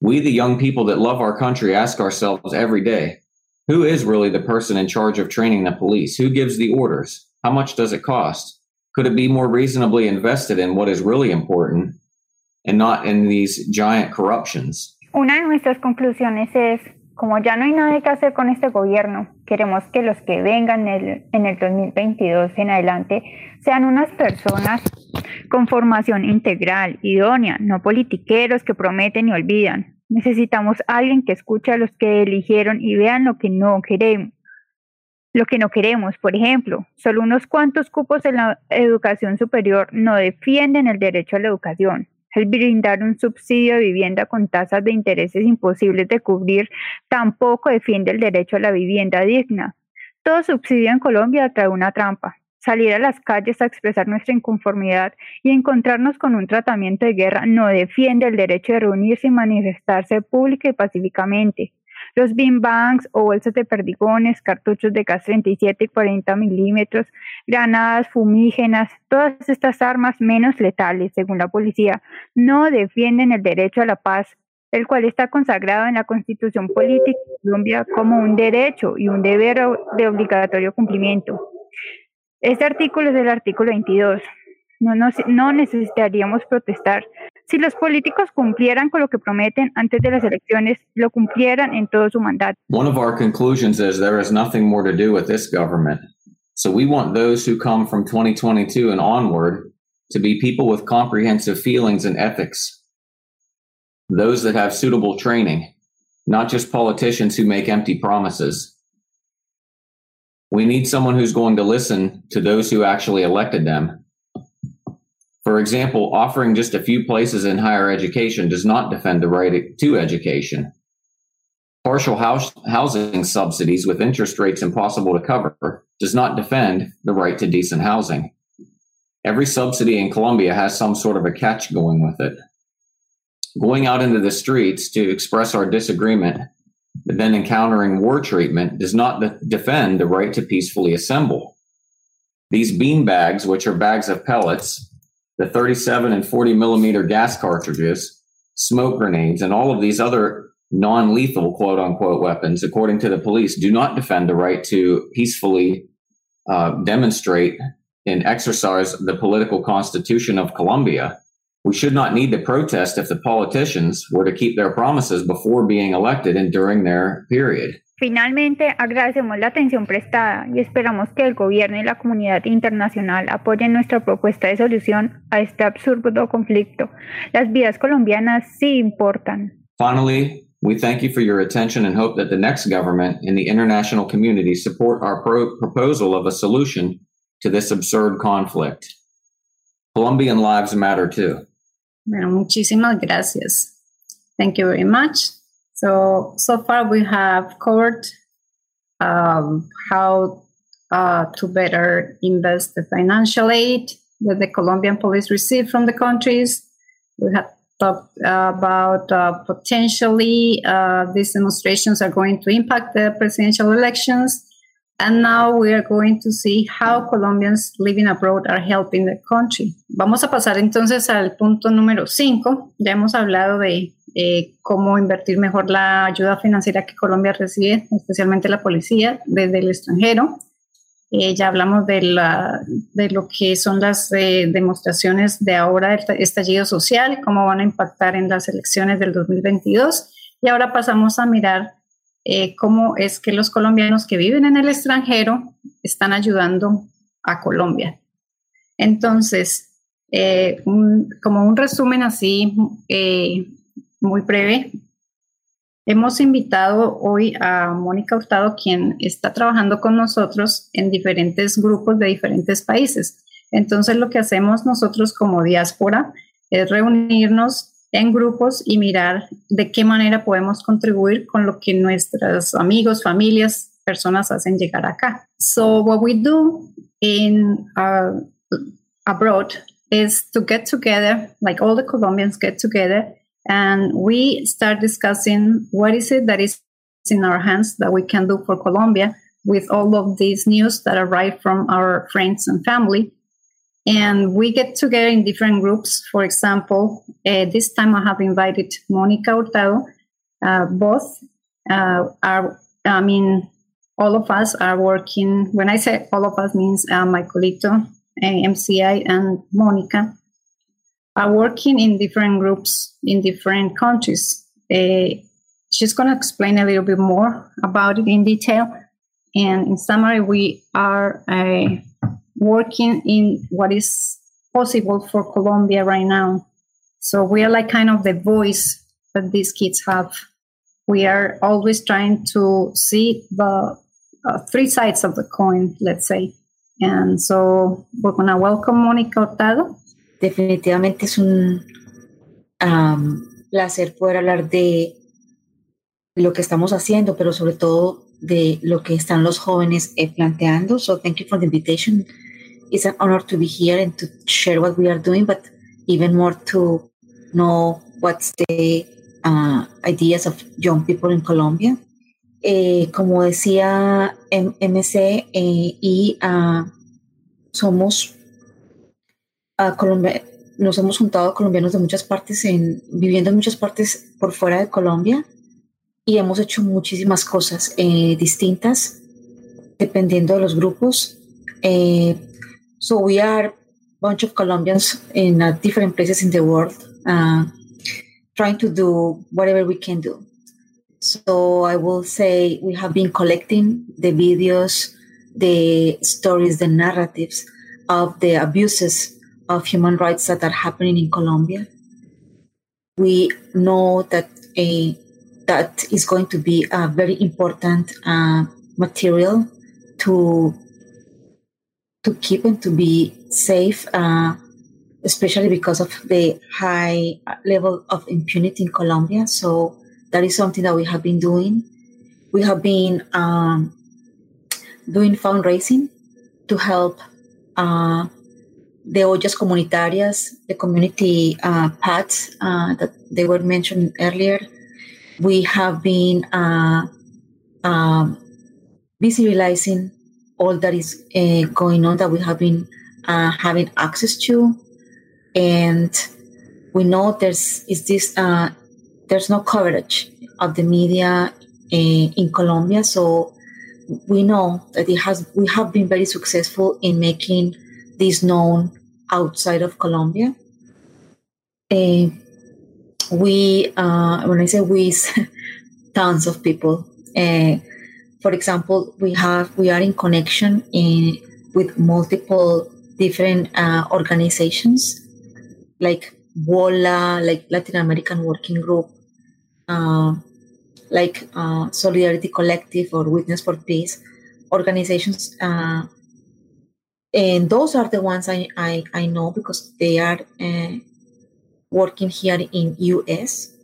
We, the young people that love our country, ask ourselves every day who is really the person in charge of training the police? Who gives the orders? How much does it cost? Could it be more reasonably invested in what is really important and not in these giant corruptions? Una de nuestras conclusiones es, como ya no hay nada que hacer con este gobierno, queremos que los que vengan en el, en el 2022 en adelante sean unas personas con formación integral, idónea, no politiqueros que prometen y olvidan, Necesitamos alguien que escuche a los que eligieron y vean lo que no queremos. Lo que no queremos, por ejemplo, solo unos cuantos cupos en la educación superior no defienden el derecho a la educación. El brindar un subsidio de vivienda con tasas de intereses imposibles de cubrir tampoco defiende el derecho a la vivienda digna. Todo subsidio en Colombia trae una trampa salir a las calles a expresar nuestra inconformidad y encontrarnos con un tratamiento de guerra no defiende el derecho de reunirse y manifestarse pública y pacíficamente. Los bean banks o bolsas de perdigones, cartuchos de gas 37 y 40 milímetros, granadas fumígenas, todas estas armas menos letales, según la policía, no defienden el derecho a la paz, el cual está consagrado en la Constitución Política de Colombia como un derecho y un deber de obligatorio cumplimiento. Este artículo es el artículo 22. No, no, no necesitaríamos protestar. Si los políticos cumplieran con lo que prometen antes de las elecciones, lo cumplieran en todo su mandato. One of our conclusions is there is nothing more to do with this government. So we want those who come from 2022 and onward to be people with comprehensive feelings and ethics. Those that have suitable training, not just politicians who make empty promises. We need someone who's going to listen to those who actually elected them. For example, offering just a few places in higher education does not defend the right to education. Partial house, housing subsidies with interest rates impossible to cover does not defend the right to decent housing. Every subsidy in Colombia has some sort of a catch going with it. Going out into the streets to express our disagreement but then encountering war treatment does not de- defend the right to peacefully assemble. These bean bags, which are bags of pellets, the 37 and 40 millimeter gas cartridges, smoke grenades, and all of these other non lethal quote unquote weapons, according to the police, do not defend the right to peacefully uh, demonstrate and exercise the political constitution of Colombia we should not need to protest if the politicians were to keep their promises before being elected and during their period. Finalmente, agradecemos la atención prestada y esperamos que el gobierno y la comunidad internacional apoyen nuestra propuesta de solución a este absurdo conflicto. Las vidas colombianas sí importan. Finally, we thank you for your attention and hope that the next government and the international community support our pro proposal of a solution to this absurd conflict. Colombian lives matter too. Bueno, muchísimas gracias. Thank you very much. So, so far we have covered um, how uh, to better invest the financial aid that the Colombian police receive from the countries. We have talked uh, about uh, potentially uh, these demonstrations are going to impact the presidential elections And now we are going to see how Colombians living abroad are helping the country. Vamos a pasar entonces al punto número 5. Ya hemos hablado de eh, cómo invertir mejor la ayuda financiera que Colombia recibe, especialmente la policía, desde el extranjero. Eh, ya hablamos de, la, de lo que son las eh, demostraciones de ahora del estallido social, cómo van a impactar en las elecciones del 2022. Y ahora pasamos a mirar eh, cómo es que los colombianos que viven en el extranjero están ayudando a Colombia. Entonces, eh, como un resumen así eh, muy breve, hemos invitado hoy a Mónica Hurtado, quien está trabajando con nosotros en diferentes grupos de diferentes países. Entonces, lo que hacemos nosotros como diáspora es reunirnos en grupos y mirar de qué manera podemos contribuir con lo que nuestros amigos, familias, personas hacen llegar acá. So what we do in uh, abroad is to get together, like all the Colombians get together, and we start discussing what is it that is in our hands that we can do for Colombia with all of these news that arrive from our friends and family and we get together in different groups. For example, uh, this time I have invited Monica Hurtado. Uh, both uh, are, I mean, all of us are working. When I say all of us, means uh, Michaelito, MCI, and Monica are working in different groups in different countries. Uh, she's going to explain a little bit more about it in detail. And in summary, we are uh, working in what is possible for Colombia right now. So we are like kind of the voice that these kids have. We are always trying to see the uh, three sides of the coin, let's say. And so we're going to welcome Mónica Hurtado. Definitivamente es un um, placer poder hablar de lo que estamos haciendo, pero sobre todo de lo que están los jóvenes eh, planteando. So thank you for the invitation. It's an honor to be here and to share what we are doing, but even more to know what's the uh, ideas of young people in Colombia. Eh, como decía MC, eh, y uh, somos Colombia, nos hemos juntado colombianos de muchas partes, en, viviendo en muchas partes por fuera de Colombia y hemos hecho muchísimas cosas eh, distintas dependiendo de los grupos. Eh, so we are a bunch of Colombians in different places in the world uh, trying to do whatever we can do. So I will say we have been collecting the videos, the stories, the narratives of the abuses of human rights that are happening in Colombia. We know that a that is going to be a very important uh, material to to keep and to be safe, uh, especially because of the high level of impunity in Colombia. So that is something that we have been doing. We have been um, doing fundraising to help uh, the ollas comunitarias, the community uh, paths uh, that they were mentioned earlier. We have been uh, um, visualizing all that is uh, going on that we have been uh, having access to, and we know there's is this uh, there's no coverage of the media in Colombia. So we know that it has we have been very successful in making this known outside of Colombia. Uh, we, uh, when I say we, tons of people. Uh, for example, we have we are in connection in, with multiple different uh, organizations like WOLA, like Latin American Working Group, uh, like uh, Solidarity Collective or Witness for Peace, organizations. Uh, and those are the ones I, I, I know because they are uh, working here in US.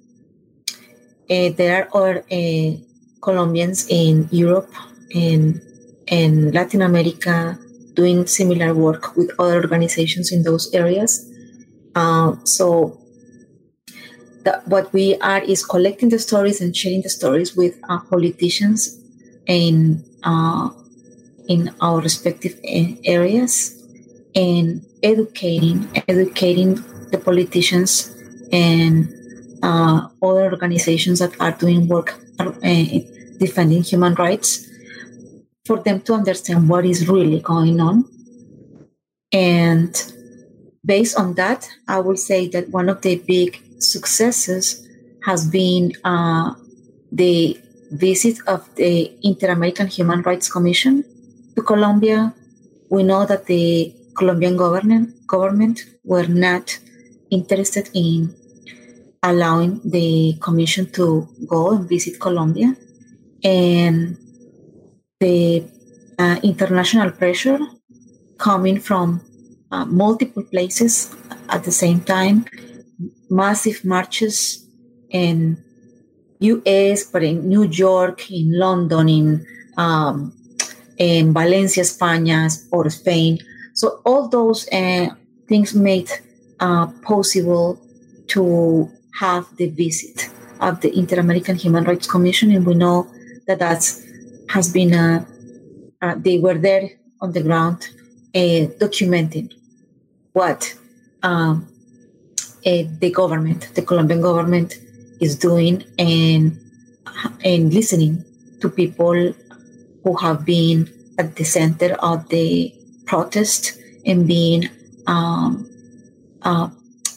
Uh, there are other uh, Colombians in Europe and, and Latin America doing similar work with other organizations in those areas. so that what we are is collecting the stories and sharing the stories with uh, politicians in uh, in our respective uh, areas and educating educating the politicians and uh, other organizations that are doing work uh, defending human rights for them to understand what is really going on. And based on that i will say that one of the big successes has been uh, the visit of the Inter-American Human Rights Commission to Colombia. We know that the Colombian government government were not interested in allowing the commission to go and visit Colombia, and the uh, international pressure coming from uh, multiple places at the same time massive marches in U.S., but in New York, in London, in um, in Valencia, España, or Spain. So all those uh, things made uh, possible to have the visit of the Inter-American Human Rights Commission, and we know that that has been a, uh, uh, they were there on the ground uh, documenting what um, uh, the government, the Colombian government, is doing and and listening to people who have been at the center of the protest and being um, uh,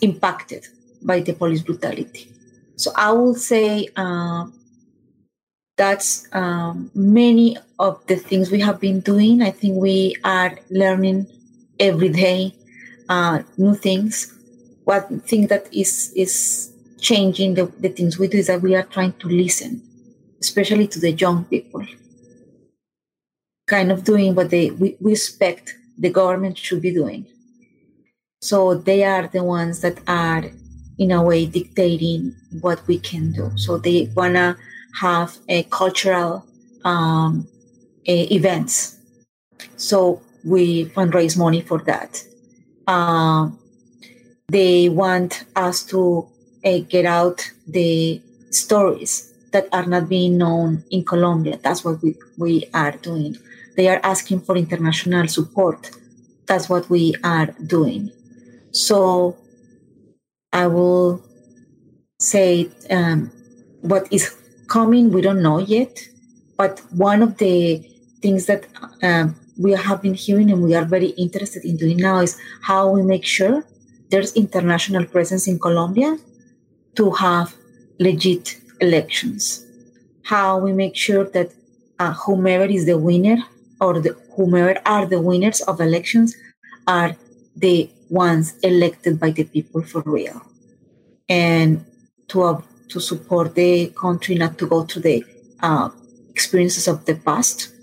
impacted by the police brutality. So I will say uh, that's um, many of the things we have been doing. I think we are learning every day uh, new things. One thing that is is changing the, the things we do is that we are trying to listen, especially to the young people. Kind of doing what they we, we expect the government should be doing. So they are the ones that are in a way dictating what we can do. So they wanna have a cultural um, a events. So we fundraise money for that. Uh, they want us to uh, get out the stories that are not being known in Colombia. That's what we, we are doing. They are asking for international support. That's what we are doing. So I will say um, what is coming, we don't know yet. But one of the things that um, we have been hearing and we are very interested in doing now is how we make sure there's international presence in Colombia to have legit elections. How we make sure that uh, whomever is the winner or the, whomever are the winners of elections are the ones elected by the people for real. And to, uh, to support the country not to go through the uh, experiences of the past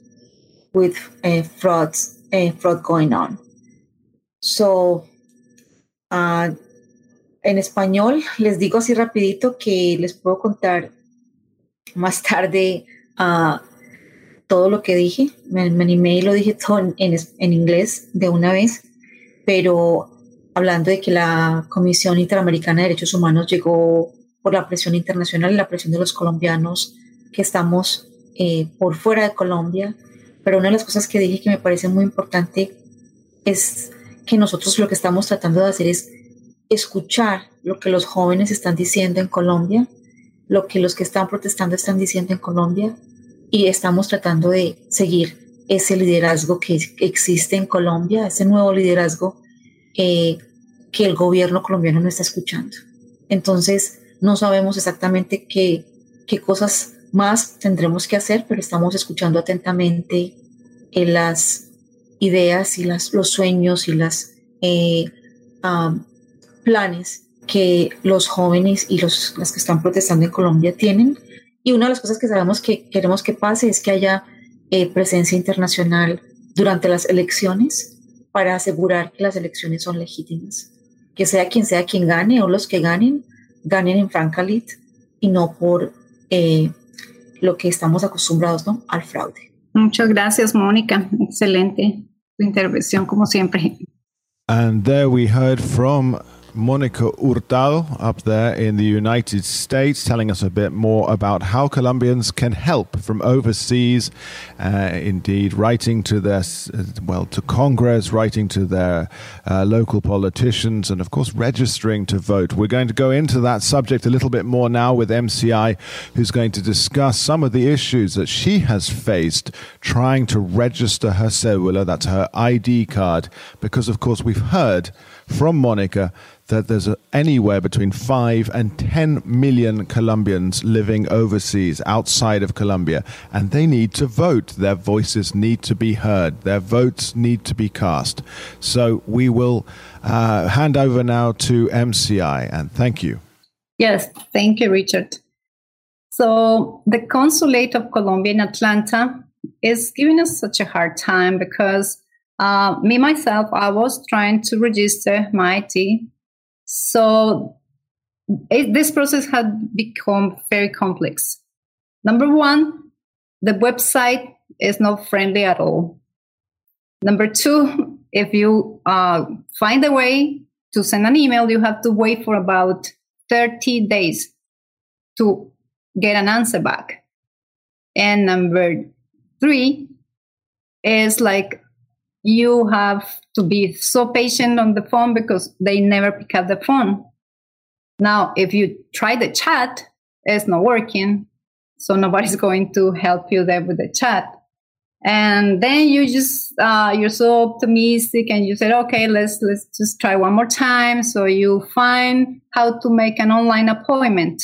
with uh, frauds, uh, fraud going on. So, uh, en español les digo así rapidito que les puedo contar más tarde uh, todo lo que dije. Me, me, animé y lo dije todo en, inglés de una vez, pero hablando de que la Comisión Interamericana de Derechos Humanos llegó por la presión internacional y la presión de los colombianos que estamos eh, por fuera de Colombia. Pero una de las cosas que dije que me parece muy importante es que nosotros lo que estamos tratando de hacer es escuchar lo que los jóvenes están diciendo en Colombia, lo que los que están protestando están diciendo en Colombia y estamos tratando de seguir ese liderazgo que existe en Colombia, ese nuevo liderazgo eh, que el gobierno colombiano no está escuchando. Entonces, no sabemos exactamente qué, qué cosas más tendremos que hacer, pero estamos escuchando atentamente eh, las ideas y las, los sueños y las eh, planes que los jóvenes y los, las que están protestando en Colombia tienen. Y una de las cosas que sabemos que queremos que pase es que haya eh, presencia internacional durante las elecciones para asegurar que las elecciones son legítimas. Que sea quien sea quien gane o los que ganen, ganen en francalit y no por eh, lo que estamos acostumbrados ¿no? al fraude. Muchas gracias, Mónica. Excelente tu intervención, como siempre. And there we heard from Monica Hurtado up there in the United States, telling us a bit more about how Colombians can help from overseas. Uh, indeed, writing to their, well, to Congress, writing to their uh, local politicians, and of course, registering to vote. We're going to go into that subject a little bit more now with MCI, who's going to discuss some of the issues that she has faced trying to register her cedula, that's her ID card, because of course, we've heard from Monica that there's anywhere between 5 and 10 million Colombians living overseas outside of Colombia, and they need to vote. Their voices need to be heard, their votes need to be cast. So we will uh, hand over now to MCI, and thank you. Yes, thank you, Richard. So the Consulate of Colombia in Atlanta is giving us such a hard time because uh, me myself, I was trying to register my ID so it, this process had become very complex. Number one, the website is not friendly at all. Number two, if you uh, find a way to send an email, you have to wait for about 30 days to get an answer back. And number three is like you have to be so patient on the phone because they never pick up the phone. Now, if you try the chat, it's not working. So nobody's going to help you there with the chat. And then you just uh, you're so optimistic, and you said, okay, let's let's just try one more time. So you find how to make an online appointment.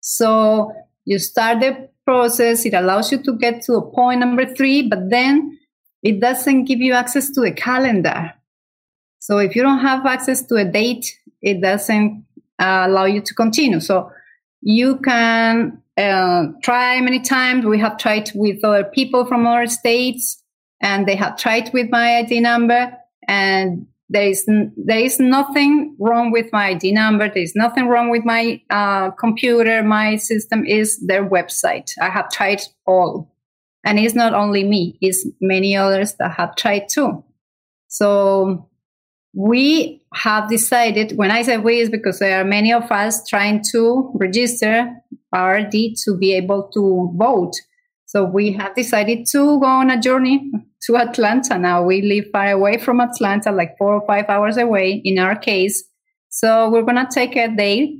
So you start the process. It allows you to get to a point number three, but then it doesn't give you access to a calendar. So if you don't have access to a date, it doesn't uh, allow you to continue. So you can uh, try many times. We have tried with other people from other states, and they have tried with my ID number, and there is n- there is nothing wrong with my ID number. There is nothing wrong with my uh, computer. My system is their website. I have tried all, and it's not only me; it's many others that have tried too. So we have decided. When I say we, is because there are many of us trying to register RD to be able to vote. So we have decided to go on a journey to Atlanta now. We live far away from Atlanta, like four or five hours away in our case. So we're going to take a day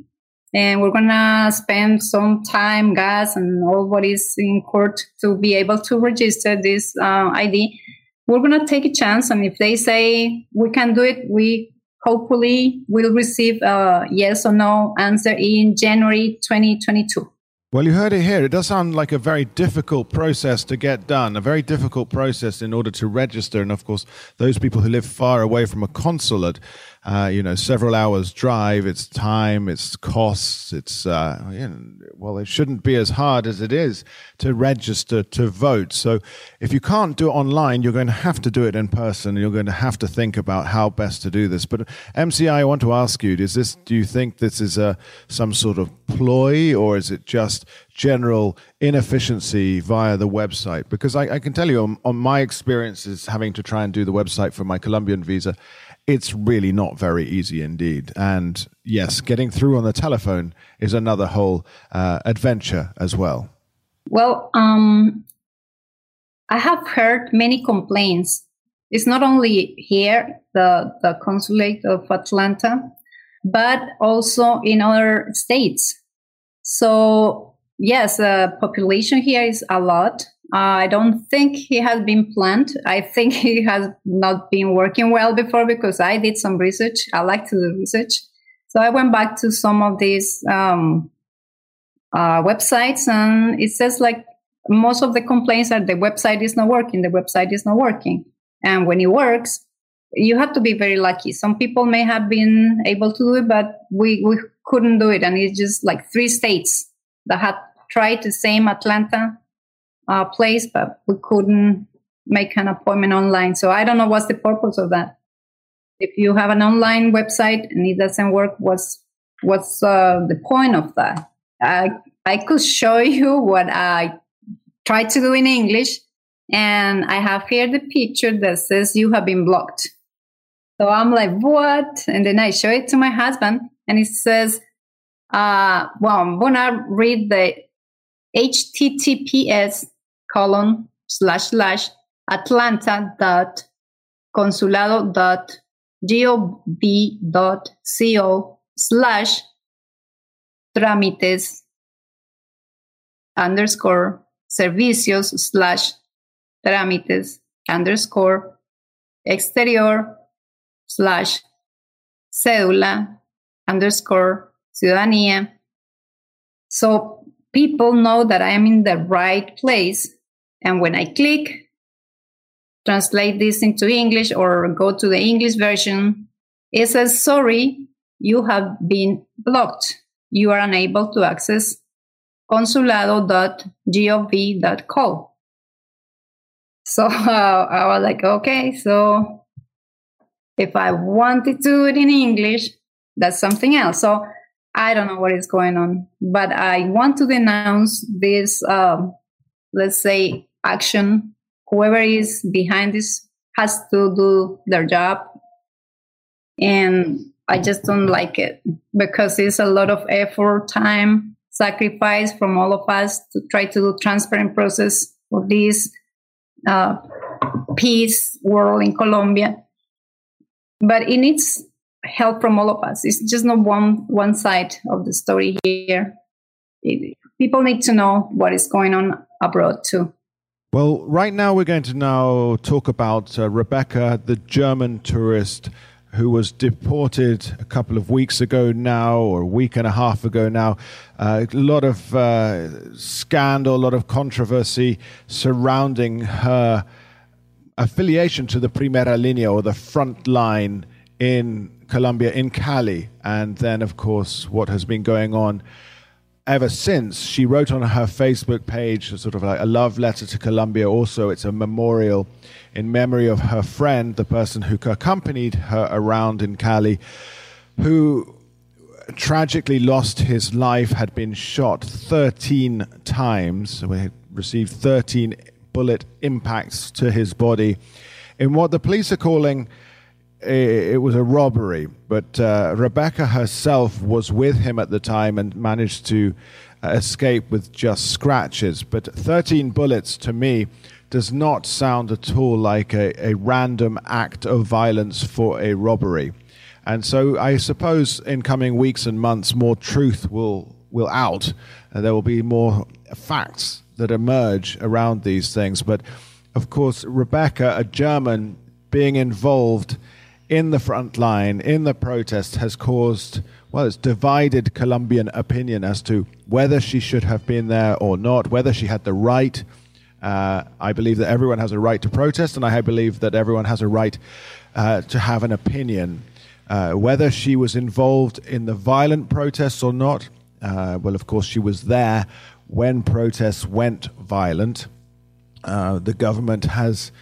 and we're to spend some time, gas, and all what is in court to be able to register this uh, ID. We're to take a chance. And if they say we can do it, we hopefully will receive a yes or no answer in January 2022. Well, you heard it here. It does sound like a very difficult process to get done, a very difficult process in order to register. And of course, those people who live far away from a consulate, uh, you know, several hours drive, it's time, it's costs, it's, uh, you know, well, it shouldn't be as hard as it is to register to vote. So if you can't do it online, you're going to have to do it in person. You're going to have to think about how best to do this. But MCI, I want to ask you: Is this? Do you think this is a some sort of ploy, or is it just general inefficiency via the website? Because I, I can tell you, on, on my experiences having to try and do the website for my Colombian visa, it's really not very easy indeed. And yes, getting through on the telephone is another whole uh, adventure as well. Well, um, I have heard many complaints. It's not only here, the, the consulate of Atlanta, but also in other states. So, yes, the population here is a lot. I don't think he has been planned. I think he has not been working well before because I did some research. I like to do research. So I went back to some of these um, uh, websites and it says like most of the complaints are the website is not working, the website is not working. And when it works, you have to be very lucky. Some people may have been able to do it, but we, we couldn't do it. And it's just like three states that had tried the same Atlanta uh, place, but we couldn't make an appointment online. So I don't know what's the purpose of that. If you have an online website and it doesn't work, what's what's uh, the point of that? I I could show you what I tried to do in English, and I have here the picture that says you have been blocked. So I'm like, what? And then I show it to my husband, and he says, uh, well, I'm gonna read the HTTPS colon slash slash atlanta dot consulado dot gov dot co slash trámites underscore servicios slash trámites underscore exterior slash cédula underscore ciudadanía. So people know that I am in the right place. And when I click, translate this into English or go to the English version, it says, sorry, you have been blocked you are unable to access consulado.gov.co. So uh, I was like, okay, so if I wanted to do it in English, that's something else. So I don't know what is going on, but I want to denounce this, um, let's say, action. Whoever is behind this has to do their job. And I just don't like it because it's a lot of effort, time, sacrifice from all of us to try to do transparent process for this uh, peace world in Colombia. But it needs help from all of us. It's just not one one side of the story here. It, people need to know what is going on abroad too. Well, right now we're going to now talk about uh, Rebecca, the German tourist who was deported a couple of weeks ago now, or a week and a half ago now. Uh, a lot of uh, scandal, a lot of controversy surrounding her affiliation to the Primera Linea or the front line in Colombia, in Cali. And then, of course, what has been going on ever since. She wrote on her Facebook page sort of like a love letter to Colombia. Also, it's a memorial in memory of her friend, the person who accompanied her around in Cali, who tragically lost his life, had been shot 13 times. We received 13 bullet impacts to his body in what the police are calling it was a robbery, but uh, Rebecca herself was with him at the time and managed to uh, escape with just scratches. But 13 bullets to me does not sound at all like a, a random act of violence for a robbery. And so I suppose in coming weeks and months, more truth will, will out. And there will be more facts that emerge around these things. But of course, Rebecca, a German, being involved in the front line, in the protest, has caused, well, it's divided Colombian opinion as to whether she should have been there or not, whether she had the right uh, I believe that everyone has a right to protest, and I believe that everyone has a right uh, to have an opinion. Uh, whether she was involved in the violent protests or not, uh, well, of course, she was there when protests went violent. Uh, the government has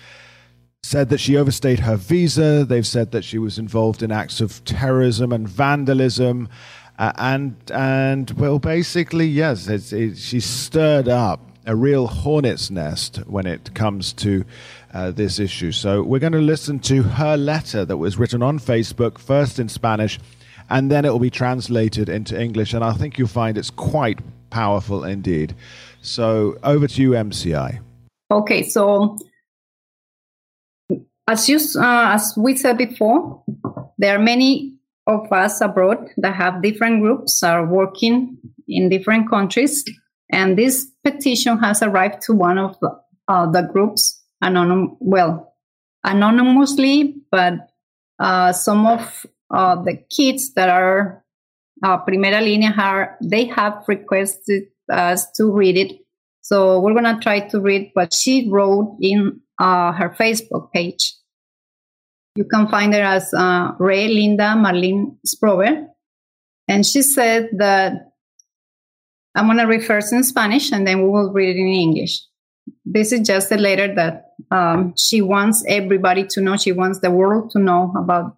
said that she overstayed her visa. They've said that she was involved in acts of terrorism and vandalism. Uh, and and well, basically, yes, it's, it, she stirred up a real hornet's nest when it comes to uh, this issue. So we're going to listen to her letter that was written on Facebook, first in Spanish, and then it will be translated into English. And I think you'll find it's quite powerful indeed. So over to you, MCI. Okay, so as you uh, as we said before, there are many of us abroad that have different groups are working in different countries and this petition has arrived to one of the, uh, the groups, anonym, well, anonymously, but uh, some of uh, the kids that are uh, Primera Linea are, they have requested us to read it. So we're to try to read what she wrote in uh, her Facebook page. You can find her as uh, Ray Linda Marlene Sprößer. And she said that I'm going to read first in Spanish and then we will read it in English. This is just a letter that um, she wants everybody to know. She wants the world to know about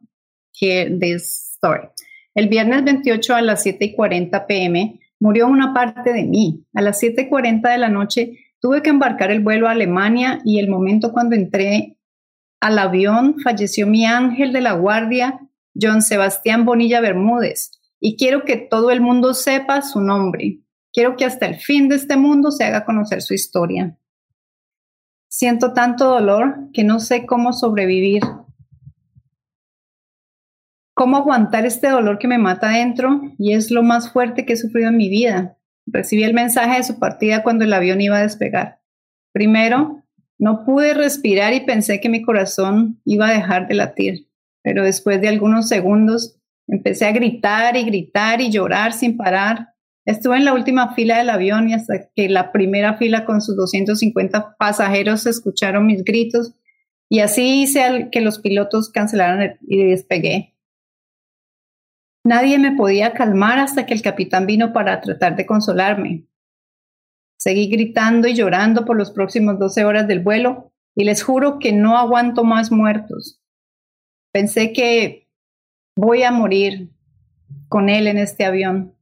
here, this story. El viernes 28 a las 7 y 40 pm murió una parte de mí. A las 7 y 40 de la noche tuve que embarcar el vuelo a Alemania y el momento cuando entré al avión falleció mi ángel de la guardia, John Sebastián Bonilla Bermúdez. Y quiero que todo el mundo sepa su nombre. Quiero que hasta el fin de este mundo se haga conocer su historia. Siento tanto dolor que no sé cómo sobrevivir. ¿Cómo aguantar este dolor que me mata adentro? Y es lo más fuerte que he sufrido en mi vida. Recibí el mensaje de su partida cuando el avión iba a despegar. Primero, no pude respirar y pensé que mi corazón iba a dejar de latir. Pero después de algunos segundos empecé a gritar y gritar y llorar sin parar. Estuve en la última fila del avión y hasta que la primera fila con sus 250 pasajeros escucharon mis gritos y así hice que los pilotos cancelaran y despegué. Nadie me podía calmar hasta que el capitán vino para tratar de consolarme. Seguí gritando y llorando por los próximos 12 horas del vuelo y les juro que no aguanto más muertos. Pensé que voy a morir con él en este avión.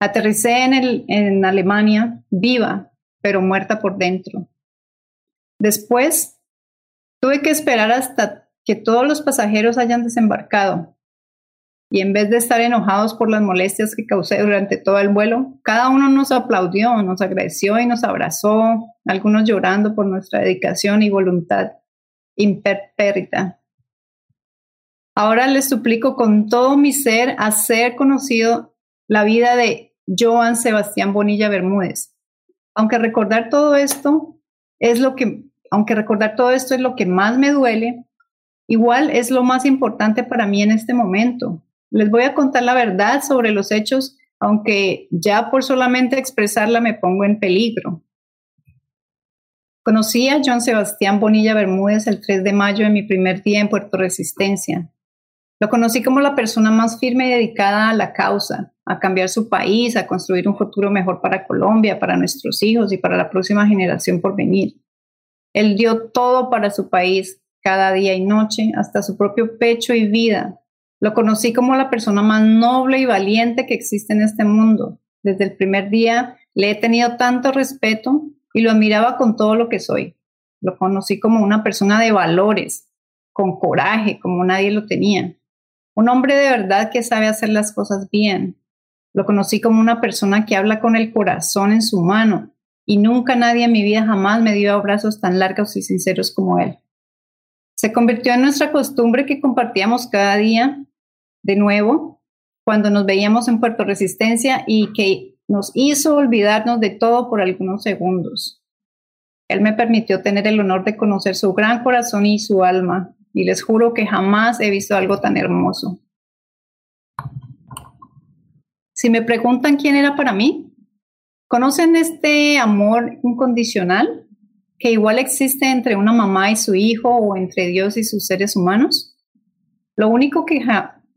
Aterricé en, el, en Alemania viva, pero muerta por dentro. Después, tuve que esperar hasta que todos los pasajeros hayan desembarcado. Y en vez de estar enojados por las molestias que causé durante todo el vuelo, cada uno nos aplaudió, nos agradeció y nos abrazó, algunos llorando por nuestra dedicación y voluntad. imperpérita. Ahora les suplico con todo mi ser hacer conocido la vida de Joan Sebastián Bonilla Bermúdez. Aunque recordar todo esto es lo que, aunque recordar todo esto es lo que más me duele, igual es lo más importante para mí en este momento. Les voy a contar la verdad sobre los hechos, aunque ya por solamente expresarla me pongo en peligro. Conocí a John Sebastián Bonilla Bermúdez el 3 de mayo de mi primer día en Puerto Resistencia. Lo conocí como la persona más firme y dedicada a la causa, a cambiar su país, a construir un futuro mejor para Colombia, para nuestros hijos y para la próxima generación por venir. Él dio todo para su país, cada día y noche, hasta su propio pecho y vida. Lo conocí como la persona más noble y valiente que existe en este mundo. Desde el primer día le he tenido tanto respeto y lo admiraba con todo lo que soy. Lo conocí como una persona de valores, con coraje, como nadie lo tenía. Un hombre de verdad que sabe hacer las cosas bien. Lo conocí como una persona que habla con el corazón en su mano y nunca nadie en mi vida jamás me dio abrazos tan largos y sinceros como él. Se convirtió en nuestra costumbre que compartíamos cada día de nuevo cuando nos veíamos en Puerto Resistencia y que nos hizo olvidarnos de todo por algunos segundos. Él me permitió tener el honor de conocer su gran corazón y su alma, y les juro que jamás he visto algo tan hermoso. Si me preguntan quién era para mí, ¿conocen este amor incondicional que igual existe entre una mamá y su hijo o entre Dios y sus seres humanos? Lo único que,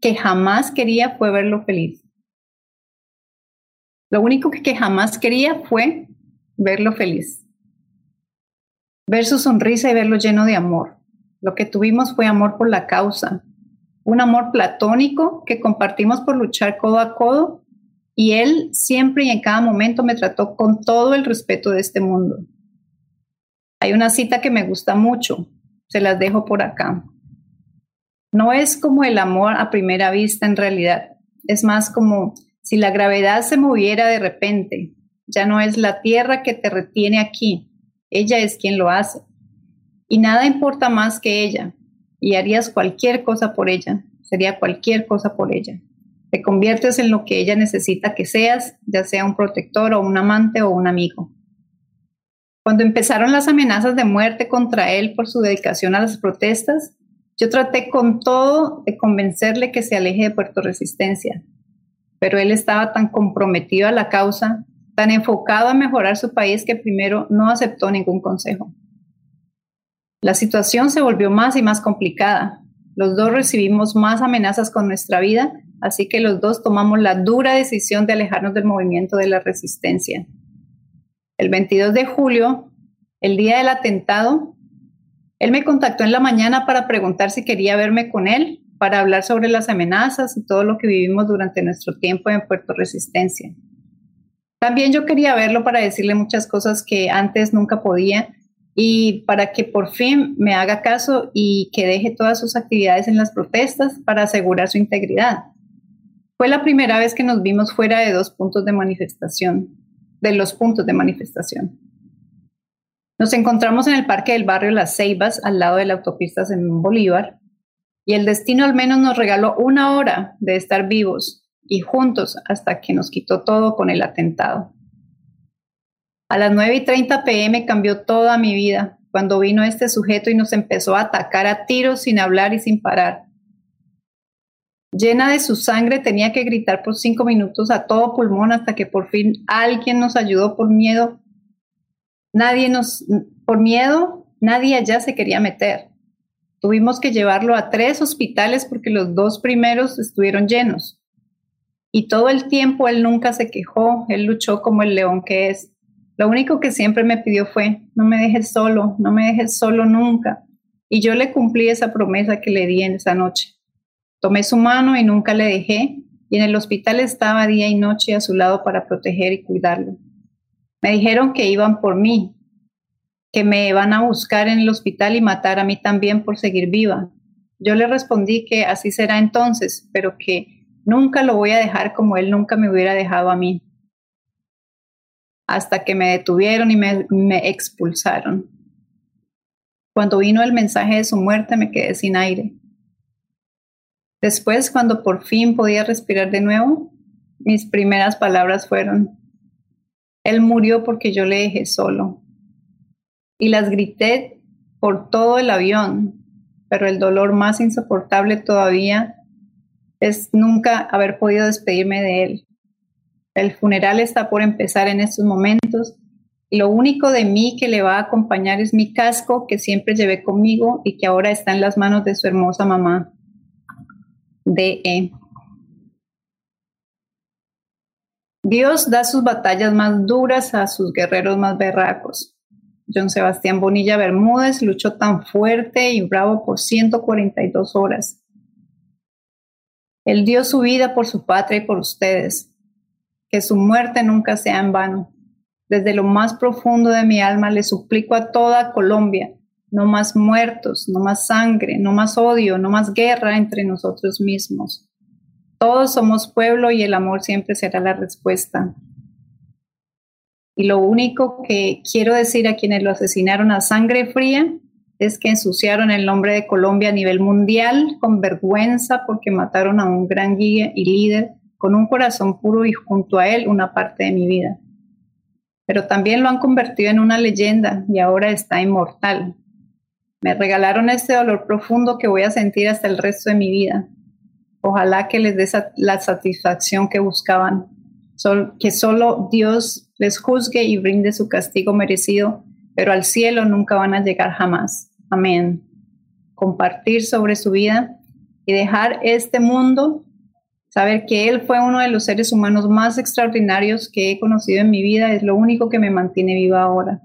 que jamás quería fue verlo feliz. Lo único que, jamás quería fue verlo feliz. Ver su sonrisa y verlo lleno de amor. Lo que tuvimos fue amor por la causa, un amor platónico que compartimos por luchar codo a codo y él siempre y en cada momento me trató con todo el respeto de este mundo. Hay una cita que me gusta mucho, se las dejo por acá. No es como el amor a primera vista en realidad, es más como si la gravedad se moviera de repente, ya no es la tierra que te retiene aquí, ella es quien lo hace. Y nada importa más que ella, y harías cualquier cosa por ella, sería cualquier cosa por ella. Te conviertes en lo que ella necesita que seas, ya sea un protector o un amante o un amigo. Cuando empezaron las amenazas de muerte contra él por su dedicación a las protestas, yo traté con todo de convencerle que se aleje de Puerto Resistencia, pero él estaba tan comprometido a la causa, tan enfocado a mejorar su país que primero no aceptó ningún consejo. La situación se volvió más y más complicada. Los dos recibimos más amenazas con nuestra vida, así que los dos tomamos la dura decisión de alejarnos del movimiento de la resistencia. El 22 de julio, el día del atentado, él me contactó en la mañana para preguntar si quería verme con él, para hablar sobre las amenazas y todo lo que vivimos durante nuestro tiempo en Puerto Resistencia. También yo quería verlo para decirle muchas cosas que antes nunca podía y para que por fin me haga caso y que deje todas sus actividades en las protestas para asegurar su integridad. Fue la primera vez que nos vimos fuera de dos puntos de manifestación, de los puntos de manifestación. Nos encontramos en el parque del barrio Las Ceibas, al lado de la autopista en Bolívar, y el destino al menos nos regaló una hora de estar vivos y juntos hasta que nos quitó todo con el atentado. A las 9 y 30 pm cambió toda mi vida cuando vino este sujeto y nos empezó a atacar a tiros sin hablar y sin parar. Llena de su sangre tenía que gritar por cinco minutos a todo pulmón hasta que por fin alguien nos ayudó por miedo. Nadie nos, por miedo, nadie allá se quería meter. Tuvimos que llevarlo a tres hospitales porque los dos primeros estuvieron llenos. Y todo el tiempo él nunca se quejó, él luchó como el león que es. Lo único que siempre me pidió fue, no me dejes solo, no me dejes solo nunca. Y yo le cumplí esa promesa que le di en esa noche. Tomé su mano y nunca le dejé, y en el hospital estaba día y noche a su lado para proteger y cuidarlo. Me dijeron que iban por mí, que me van a buscar en el hospital y matar a mí también por seguir viva. Yo le respondí que así será entonces, pero que nunca lo voy a dejar como él nunca me hubiera dejado a mí hasta que me detuvieron y me, expulsaron. Cuando vino el mensaje de su muerte me quedé sin aire. Después, cuando por fin podía respirar de nuevo, mis primeras palabras fueron, Él murió porque yo le dejé solo. Y las grité por todo el avión, pero el dolor más insoportable todavía es nunca haber podido despedirme de Él. El funeral está por empezar en estos momentos y lo único de mí que le va a acompañar es mi casco que siempre llevé conmigo y que ahora está en las manos de su hermosa mamá. D.E. Dios da sus batallas más duras a sus guerreros más berracos. John Sebastián Bonilla Bermúdez luchó tan fuerte y bravo por 142 horas. Él dio su vida por su patria y por ustedes que su muerte nunca sea en vano. Desde lo más profundo de mi alma le suplico a toda Colombia, no más muertos, no más sangre, no más odio, no más guerra entre nosotros mismos. Todos somos pueblo y el amor siempre será la respuesta. Y lo único que quiero decir a quienes lo asesinaron a sangre fría es que ensuciaron el nombre de Colombia a nivel mundial con vergüenza porque mataron a un gran guía y líder con un corazón puro y junto a él una parte de mi vida. Pero también lo han convertido en una leyenda y ahora está inmortal. Me regalaron este dolor profundo que voy a sentir hasta el resto de mi vida. Ojalá que les dé la satisfacción que buscaban, que solo Dios les juzgue y brinde su castigo merecido, pero al cielo nunca van a llegar jamás. Amén. Compartir sobre su vida y dejar este mundo Saber que Él fue uno de los seres humanos más extraordinarios que he conocido en mi vida es lo único que me mantiene viva ahora.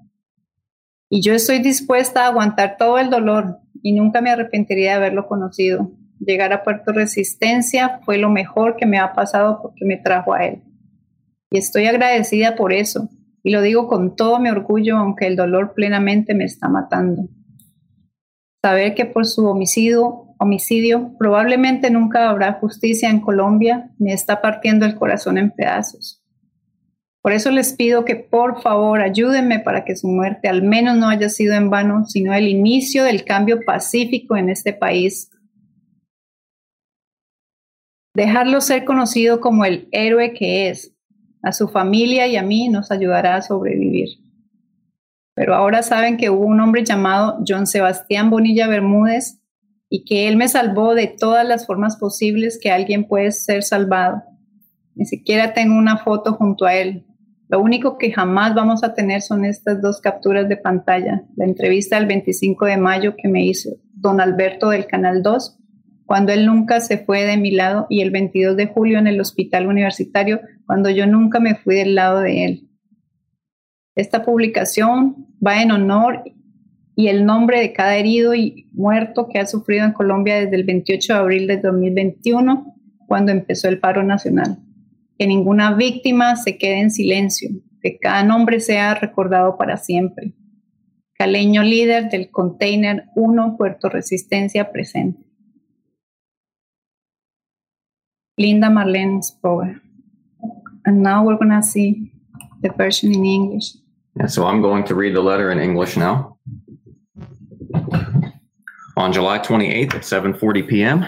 Y yo estoy dispuesta a aguantar todo el dolor y nunca me arrepentiría de haberlo conocido. Llegar a Puerto Resistencia fue lo mejor que me ha pasado porque me trajo a Él. Y estoy agradecida por eso. Y lo digo con todo mi orgullo, aunque el dolor plenamente me está matando. Saber que por su homicidio homicidio, probablemente nunca habrá justicia en Colombia, me está partiendo el corazón en pedazos. Por eso les pido que por favor ayúdenme para que su muerte al menos no haya sido en vano, sino el inicio del cambio pacífico en este país. Dejarlo ser conocido como el héroe que es. A su familia y a mí nos ayudará a sobrevivir. Pero ahora saben que hubo un hombre llamado John Sebastián Bonilla Bermúdez y que Él me salvó de todas las formas posibles que alguien puede ser salvado. Ni siquiera tengo una foto junto a Él. Lo único que jamás vamos a tener son estas dos capturas de pantalla. La entrevista del 25 de mayo que me hizo don Alberto del Canal 2, cuando él nunca se fue de mi lado, y el 22 de julio en el hospital universitario, cuando yo nunca me fui del lado de él. Esta publicación va en honor y el nombre de cada herido y muerto que ha sufrido en Colombia desde el 28 de abril de 2021, cuando empezó el paro nacional. Que ninguna víctima se quede en silencio, que cada nombre sea recordado para siempre. Caleño líder del Container 1 Puerto Resistencia presente. Linda Marlene Sprößer. And now we're going to see the version in English. Yeah, so I'm going to read the letter in English now. On July 28th at 7:40 p.m.,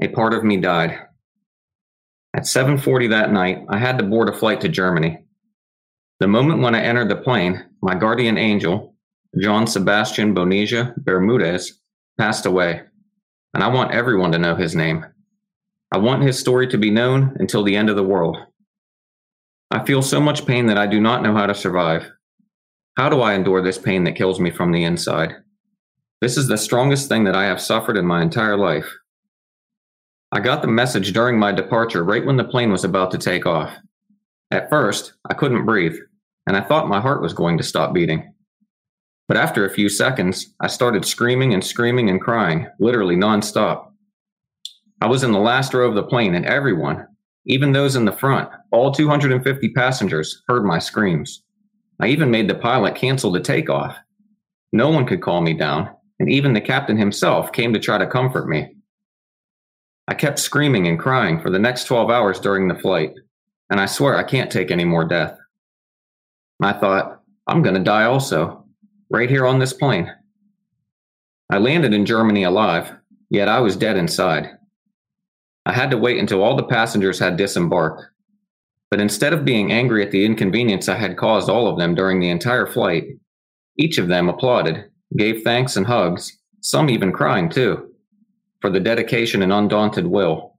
a part of me died. At 7:40 that night, I had to board a flight to Germany. The moment when I entered the plane, my guardian angel, John Sebastian Bonilla Bermudez, passed away, and I want everyone to know his name. I want his story to be known until the end of the world. I feel so much pain that I do not know how to survive. How do I endure this pain that kills me from the inside? This is the strongest thing that I have suffered in my entire life. I got the message during my departure right when the plane was about to take off. At first, I couldn't breathe, and I thought my heart was going to stop beating. But after a few seconds, I started screaming and screaming and crying, literally nonstop. I was in the last row of the plane, and everyone, even those in the front, all 250 passengers, heard my screams. I even made the pilot cancel the takeoff. No one could calm me down, and even the captain himself came to try to comfort me. I kept screaming and crying for the next 12 hours during the flight, and I swear I can't take any more death. I thought, I'm going to die also, right here on this plane. I landed in Germany alive, yet I was dead inside. I had to wait until all the passengers had disembarked. But instead of being angry at the inconvenience I had caused all of them during the entire flight, each of them applauded, gave thanks and hugs, some even crying too, for the dedication and undaunted will.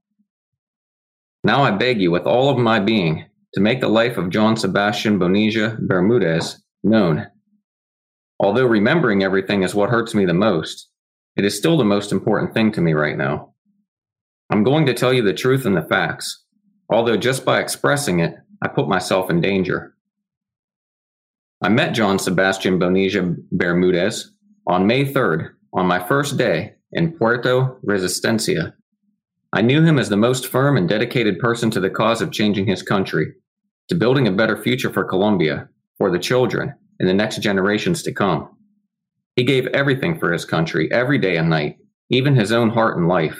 Now I beg you with all of my being to make the life of John Sebastian Bonilla Bermudez known. Although remembering everything is what hurts me the most, it is still the most important thing to me right now. I'm going to tell you the truth and the facts, although just by expressing it, I put myself in danger. I met John Sebastian Bonilla Bermudez on May 3rd, on my first day in Puerto Resistencia. I knew him as the most firm and dedicated person to the cause of changing his country, to building a better future for Colombia, for the children, and the next generations to come. He gave everything for his country, every day and night, even his own heart and life.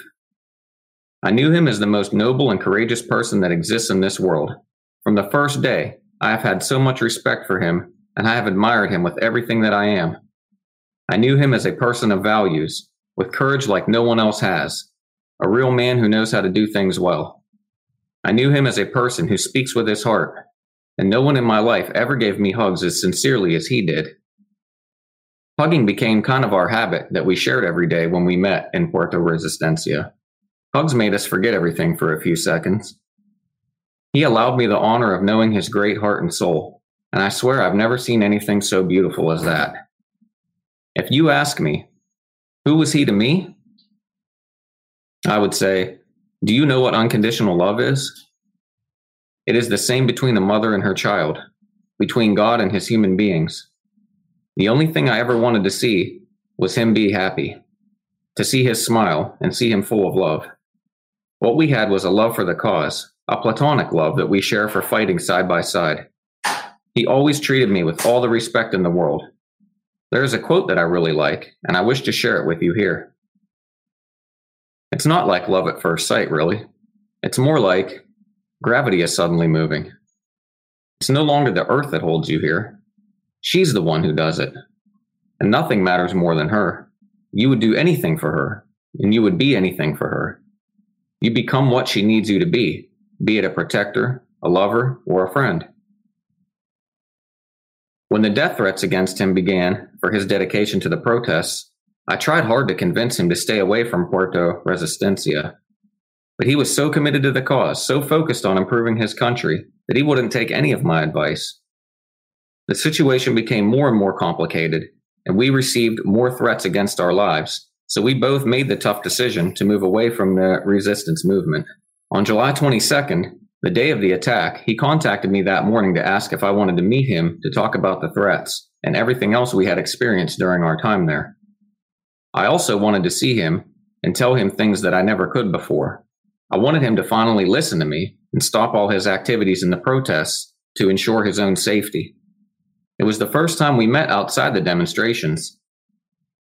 I knew him as the most noble and courageous person that exists in this world. From the first day, I have had so much respect for him, and I have admired him with everything that I am. I knew him as a person of values, with courage like no one else has, a real man who knows how to do things well. I knew him as a person who speaks with his heart, and no one in my life ever gave me hugs as sincerely as he did. Hugging became kind of our habit that we shared every day when we met in Puerto Resistencia. Hugs made us forget everything for a few seconds. He allowed me the honor of knowing his great heart and soul, and I swear I've never seen anything so beautiful as that. If you ask me, who was he to me? I would say, Do you know what unconditional love is? It is the same between a mother and her child, between God and his human beings. The only thing I ever wanted to see was him be happy, to see his smile and see him full of love. What we had was a love for the cause, a platonic love that we share for fighting side by side. He always treated me with all the respect in the world. There is a quote that I really like, and I wish to share it with you here. It's not like love at first sight, really. It's more like gravity is suddenly moving. It's no longer the earth that holds you here. She's the one who does it. And nothing matters more than her. You would do anything for her, and you would be anything for her. You become what she needs you to be, be it a protector, a lover, or a friend. When the death threats against him began for his dedication to the protests, I tried hard to convince him to stay away from Puerto Resistencia. But he was so committed to the cause, so focused on improving his country, that he wouldn't take any of my advice. The situation became more and more complicated, and we received more threats against our lives, so we both made the tough decision to move away from the resistance movement. On July 22nd, the day of the attack, he contacted me that morning to ask if I wanted to meet him to talk about the threats and everything else we had experienced during our time there. I also wanted to see him and tell him things that I never could before. I wanted him to finally listen to me and stop all his activities in the protests to ensure his own safety. It was the first time we met outside the demonstrations.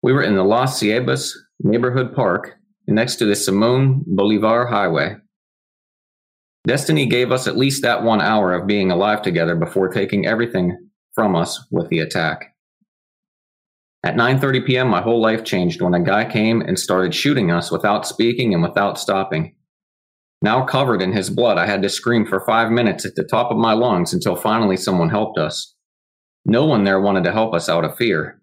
We were in the Las Ceibas neighborhood park next to the Simon Bolivar Highway. Destiny gave us at least that one hour of being alive together before taking everything from us with the attack. At 9:30 p.m., my whole life changed when a guy came and started shooting us without speaking and without stopping. Now covered in his blood, I had to scream for 5 minutes at the top of my lungs until finally someone helped us. No one there wanted to help us out of fear.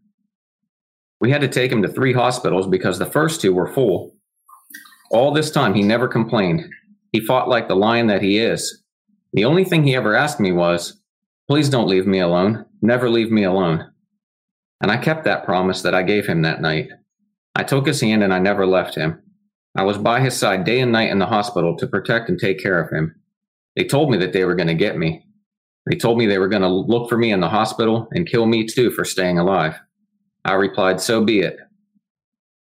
We had to take him to 3 hospitals because the first two were full. All this time he never complained. He fought like the lion that he is. The only thing he ever asked me was, "Please don't leave me alone. Never leave me alone." And I kept that promise that I gave him that night. I took his hand and I never left him. I was by his side day and night in the hospital to protect and take care of him. They told me that they were going to get me. They told me they were going to look for me in the hospital and kill me too for staying alive. I replied, So be it.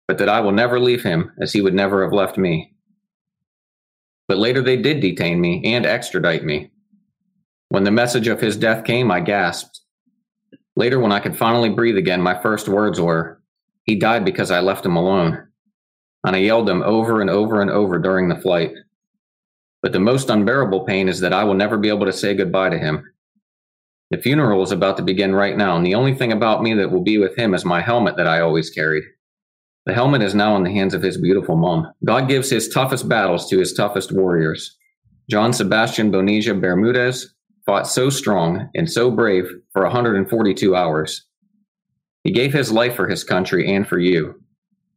But that I will never leave him as he would never have left me. But later they did detain me and extradite me. When the message of his death came, I gasped. Later, when I could finally breathe again, my first words were, He died because I left him alone. And I yelled them over and over and over during the flight. But the most unbearable pain is that I will never be able to say goodbye to him. The funeral is about to begin right now, and the only thing about me that will be with him is my helmet that I always carried. The helmet is now in the hands of his beautiful mom. God gives his toughest battles to his toughest warriors. John Sebastian Bonilla Bermudez fought so strong and so brave for 142 hours. He gave his life for his country and for you.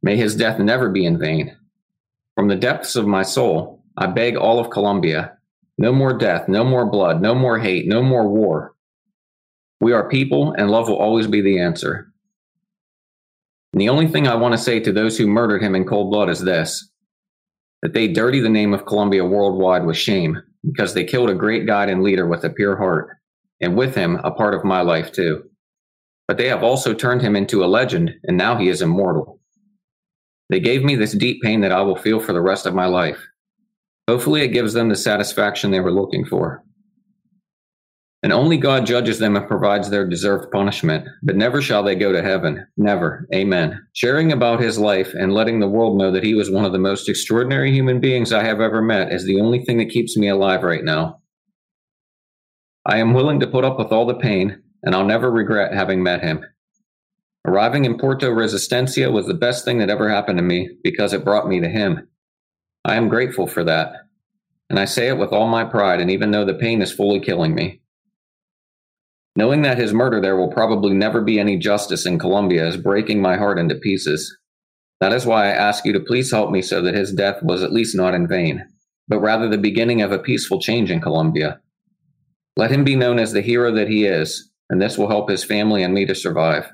May his death never be in vain. From the depths of my soul, I beg all of Colombia no more death, no more blood, no more hate, no more war. We are people, and love will always be the answer. And the only thing I want to say to those who murdered him in cold blood is this that they dirty the name of Colombia worldwide with shame because they killed a great guide and leader with a pure heart, and with him, a part of my life too. But they have also turned him into a legend, and now he is immortal. They gave me this deep pain that I will feel for the rest of my life. Hopefully, it gives them the satisfaction they were looking for. And only God judges them and provides their deserved punishment, but never shall they go to heaven. Never. Amen. Sharing about his life and letting the world know that he was one of the most extraordinary human beings I have ever met is the only thing that keeps me alive right now. I am willing to put up with all the pain, and I'll never regret having met him. Arriving in Puerto Resistencia was the best thing that ever happened to me because it brought me to him. I am grateful for that, and I say it with all my pride, and even though the pain is fully killing me. Knowing that his murder there will probably never be any justice in Colombia is breaking my heart into pieces. That is why I ask you to please help me so that his death was at least not in vain, but rather the beginning of a peaceful change in Colombia. Let him be known as the hero that he is, and this will help his family and me to survive.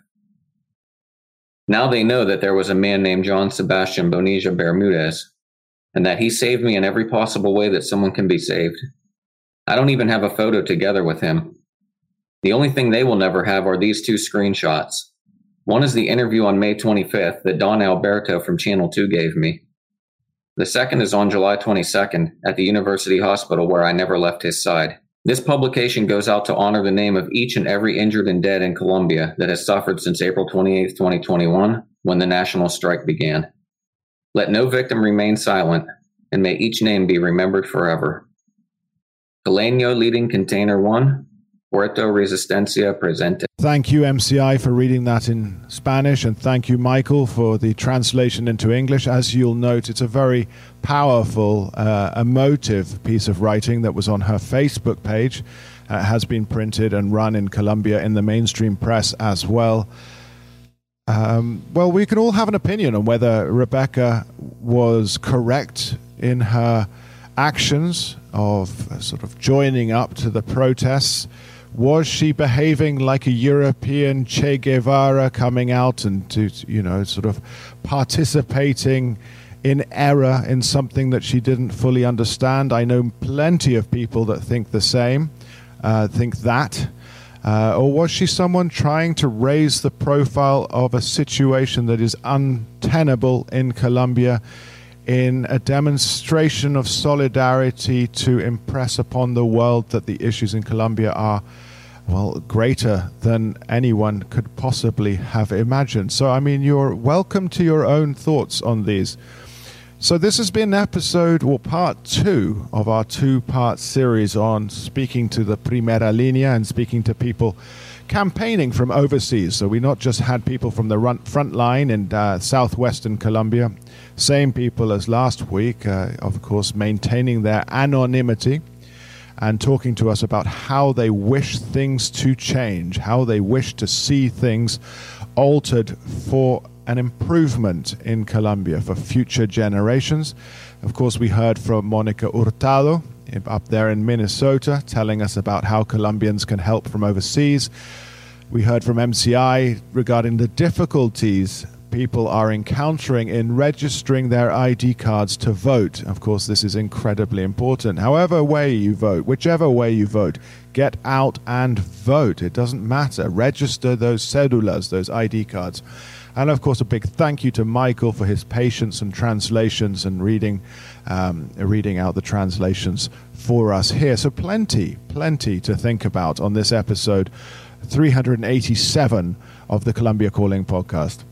Now they know that there was a man named John Sebastian Bonilla Bermudez, and that he saved me in every possible way that someone can be saved. I don't even have a photo together with him, the only thing they will never have are these two screenshots. One is the interview on May 25th that Don Alberto from Channel 2 gave me. The second is on July 22nd at the University Hospital where I never left his side. This publication goes out to honor the name of each and every injured and dead in Colombia that has suffered since April 28, 2021, when the national strike began. Let no victim remain silent, and may each name be remembered forever. Caleño leading container 1, Puerto Resistencia Presente. Thank you, MCI, for reading that in Spanish, and thank you, Michael, for the translation into English. As you'll note, it's a very powerful, uh, emotive piece of writing that was on her Facebook page. Uh, has been printed and run in Colombia in the mainstream press as well. Um, well, we can all have an opinion on whether Rebecca was correct in her actions of sort of joining up to the protests was she behaving like a European Che Guevara coming out and to, you know, sort of participating in error in something that she didn't fully understand? I know plenty of people that think the same, uh, think that. Uh, or was she someone trying to raise the profile of a situation that is untenable in Colombia in a demonstration of solidarity to impress upon the world that the issues in Colombia are, well, greater than anyone could possibly have imagined. So, I mean, you're welcome to your own thoughts on these. So, this has been episode or part two of our two part series on speaking to the Primera Linea and speaking to people campaigning from overseas. So, we not just had people from the front line in uh, southwestern Colombia same people as last week, uh, of course, maintaining their anonymity and talking to us about how they wish things to change, how they wish to see things altered for an improvement in Colombia for future generations. Of course, we heard from Monica Hurtado up there in Minnesota telling us about how Colombians can help from overseas. We heard from MCI regarding the difficulties people are encountering in registering their ID cards to vote. Of course, this is incredibly important. However, way you vote, whichever way you vote, get out and vote. It doesn't matter. Register those cedulas, those ID cards. And of course, a big thank you to Michael for his patience and translations and reading, um, reading out the translations for us here. So, plenty, plenty to think about on this episode 387 of the Colombia Calling podcast.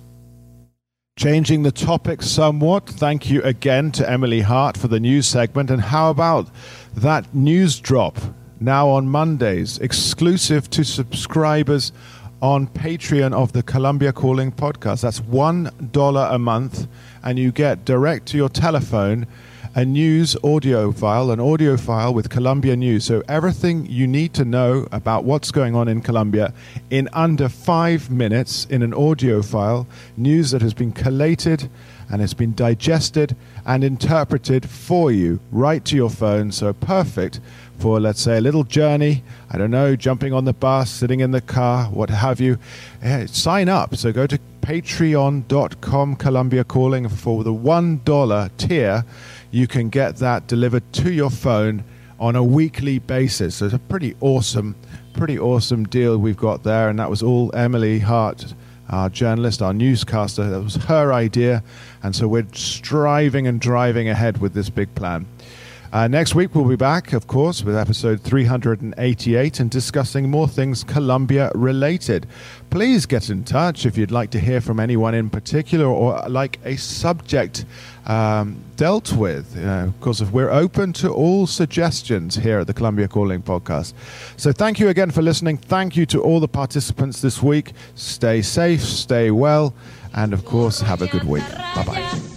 Changing the topic somewhat, thank you again to Emily Hart for the news segment. And how about that news drop now on Mondays, exclusive to subscribers on Patreon of the Colombia Calling podcast. That's $1 a month, and you get direct to your telephone a news audio file, an audio file with Colombia News. So everything you need to know about what's going on in Colombia in under five minutes in an audio file, news that has been collated and it's been digested and interpreted for you right to your phone. So perfect for, let's say, a little journey. I don't know, jumping on the bus, sitting in the car, what have you. Yeah, sign up. So go to patreon.com Colombia Calling for the $1 tier you can get that delivered to your phone on a weekly basis. So it's a pretty awesome, pretty awesome deal we've got there. And that was all Emily Hart, our journalist, our newscaster. That was her idea. And so we're striving and driving ahead with this big plan. Uh, next week, we'll be back, of course, with episode 388 and discussing more things Colombia related. Please get in touch if you'd like to hear from anyone in particular or like a subject um, dealt with. You know, of course, we're open to all suggestions here at the Colombia Calling podcast. So, thank you again for listening. Thank you to all the participants this week. Stay safe, stay well, and of course, have a good week. Bye bye.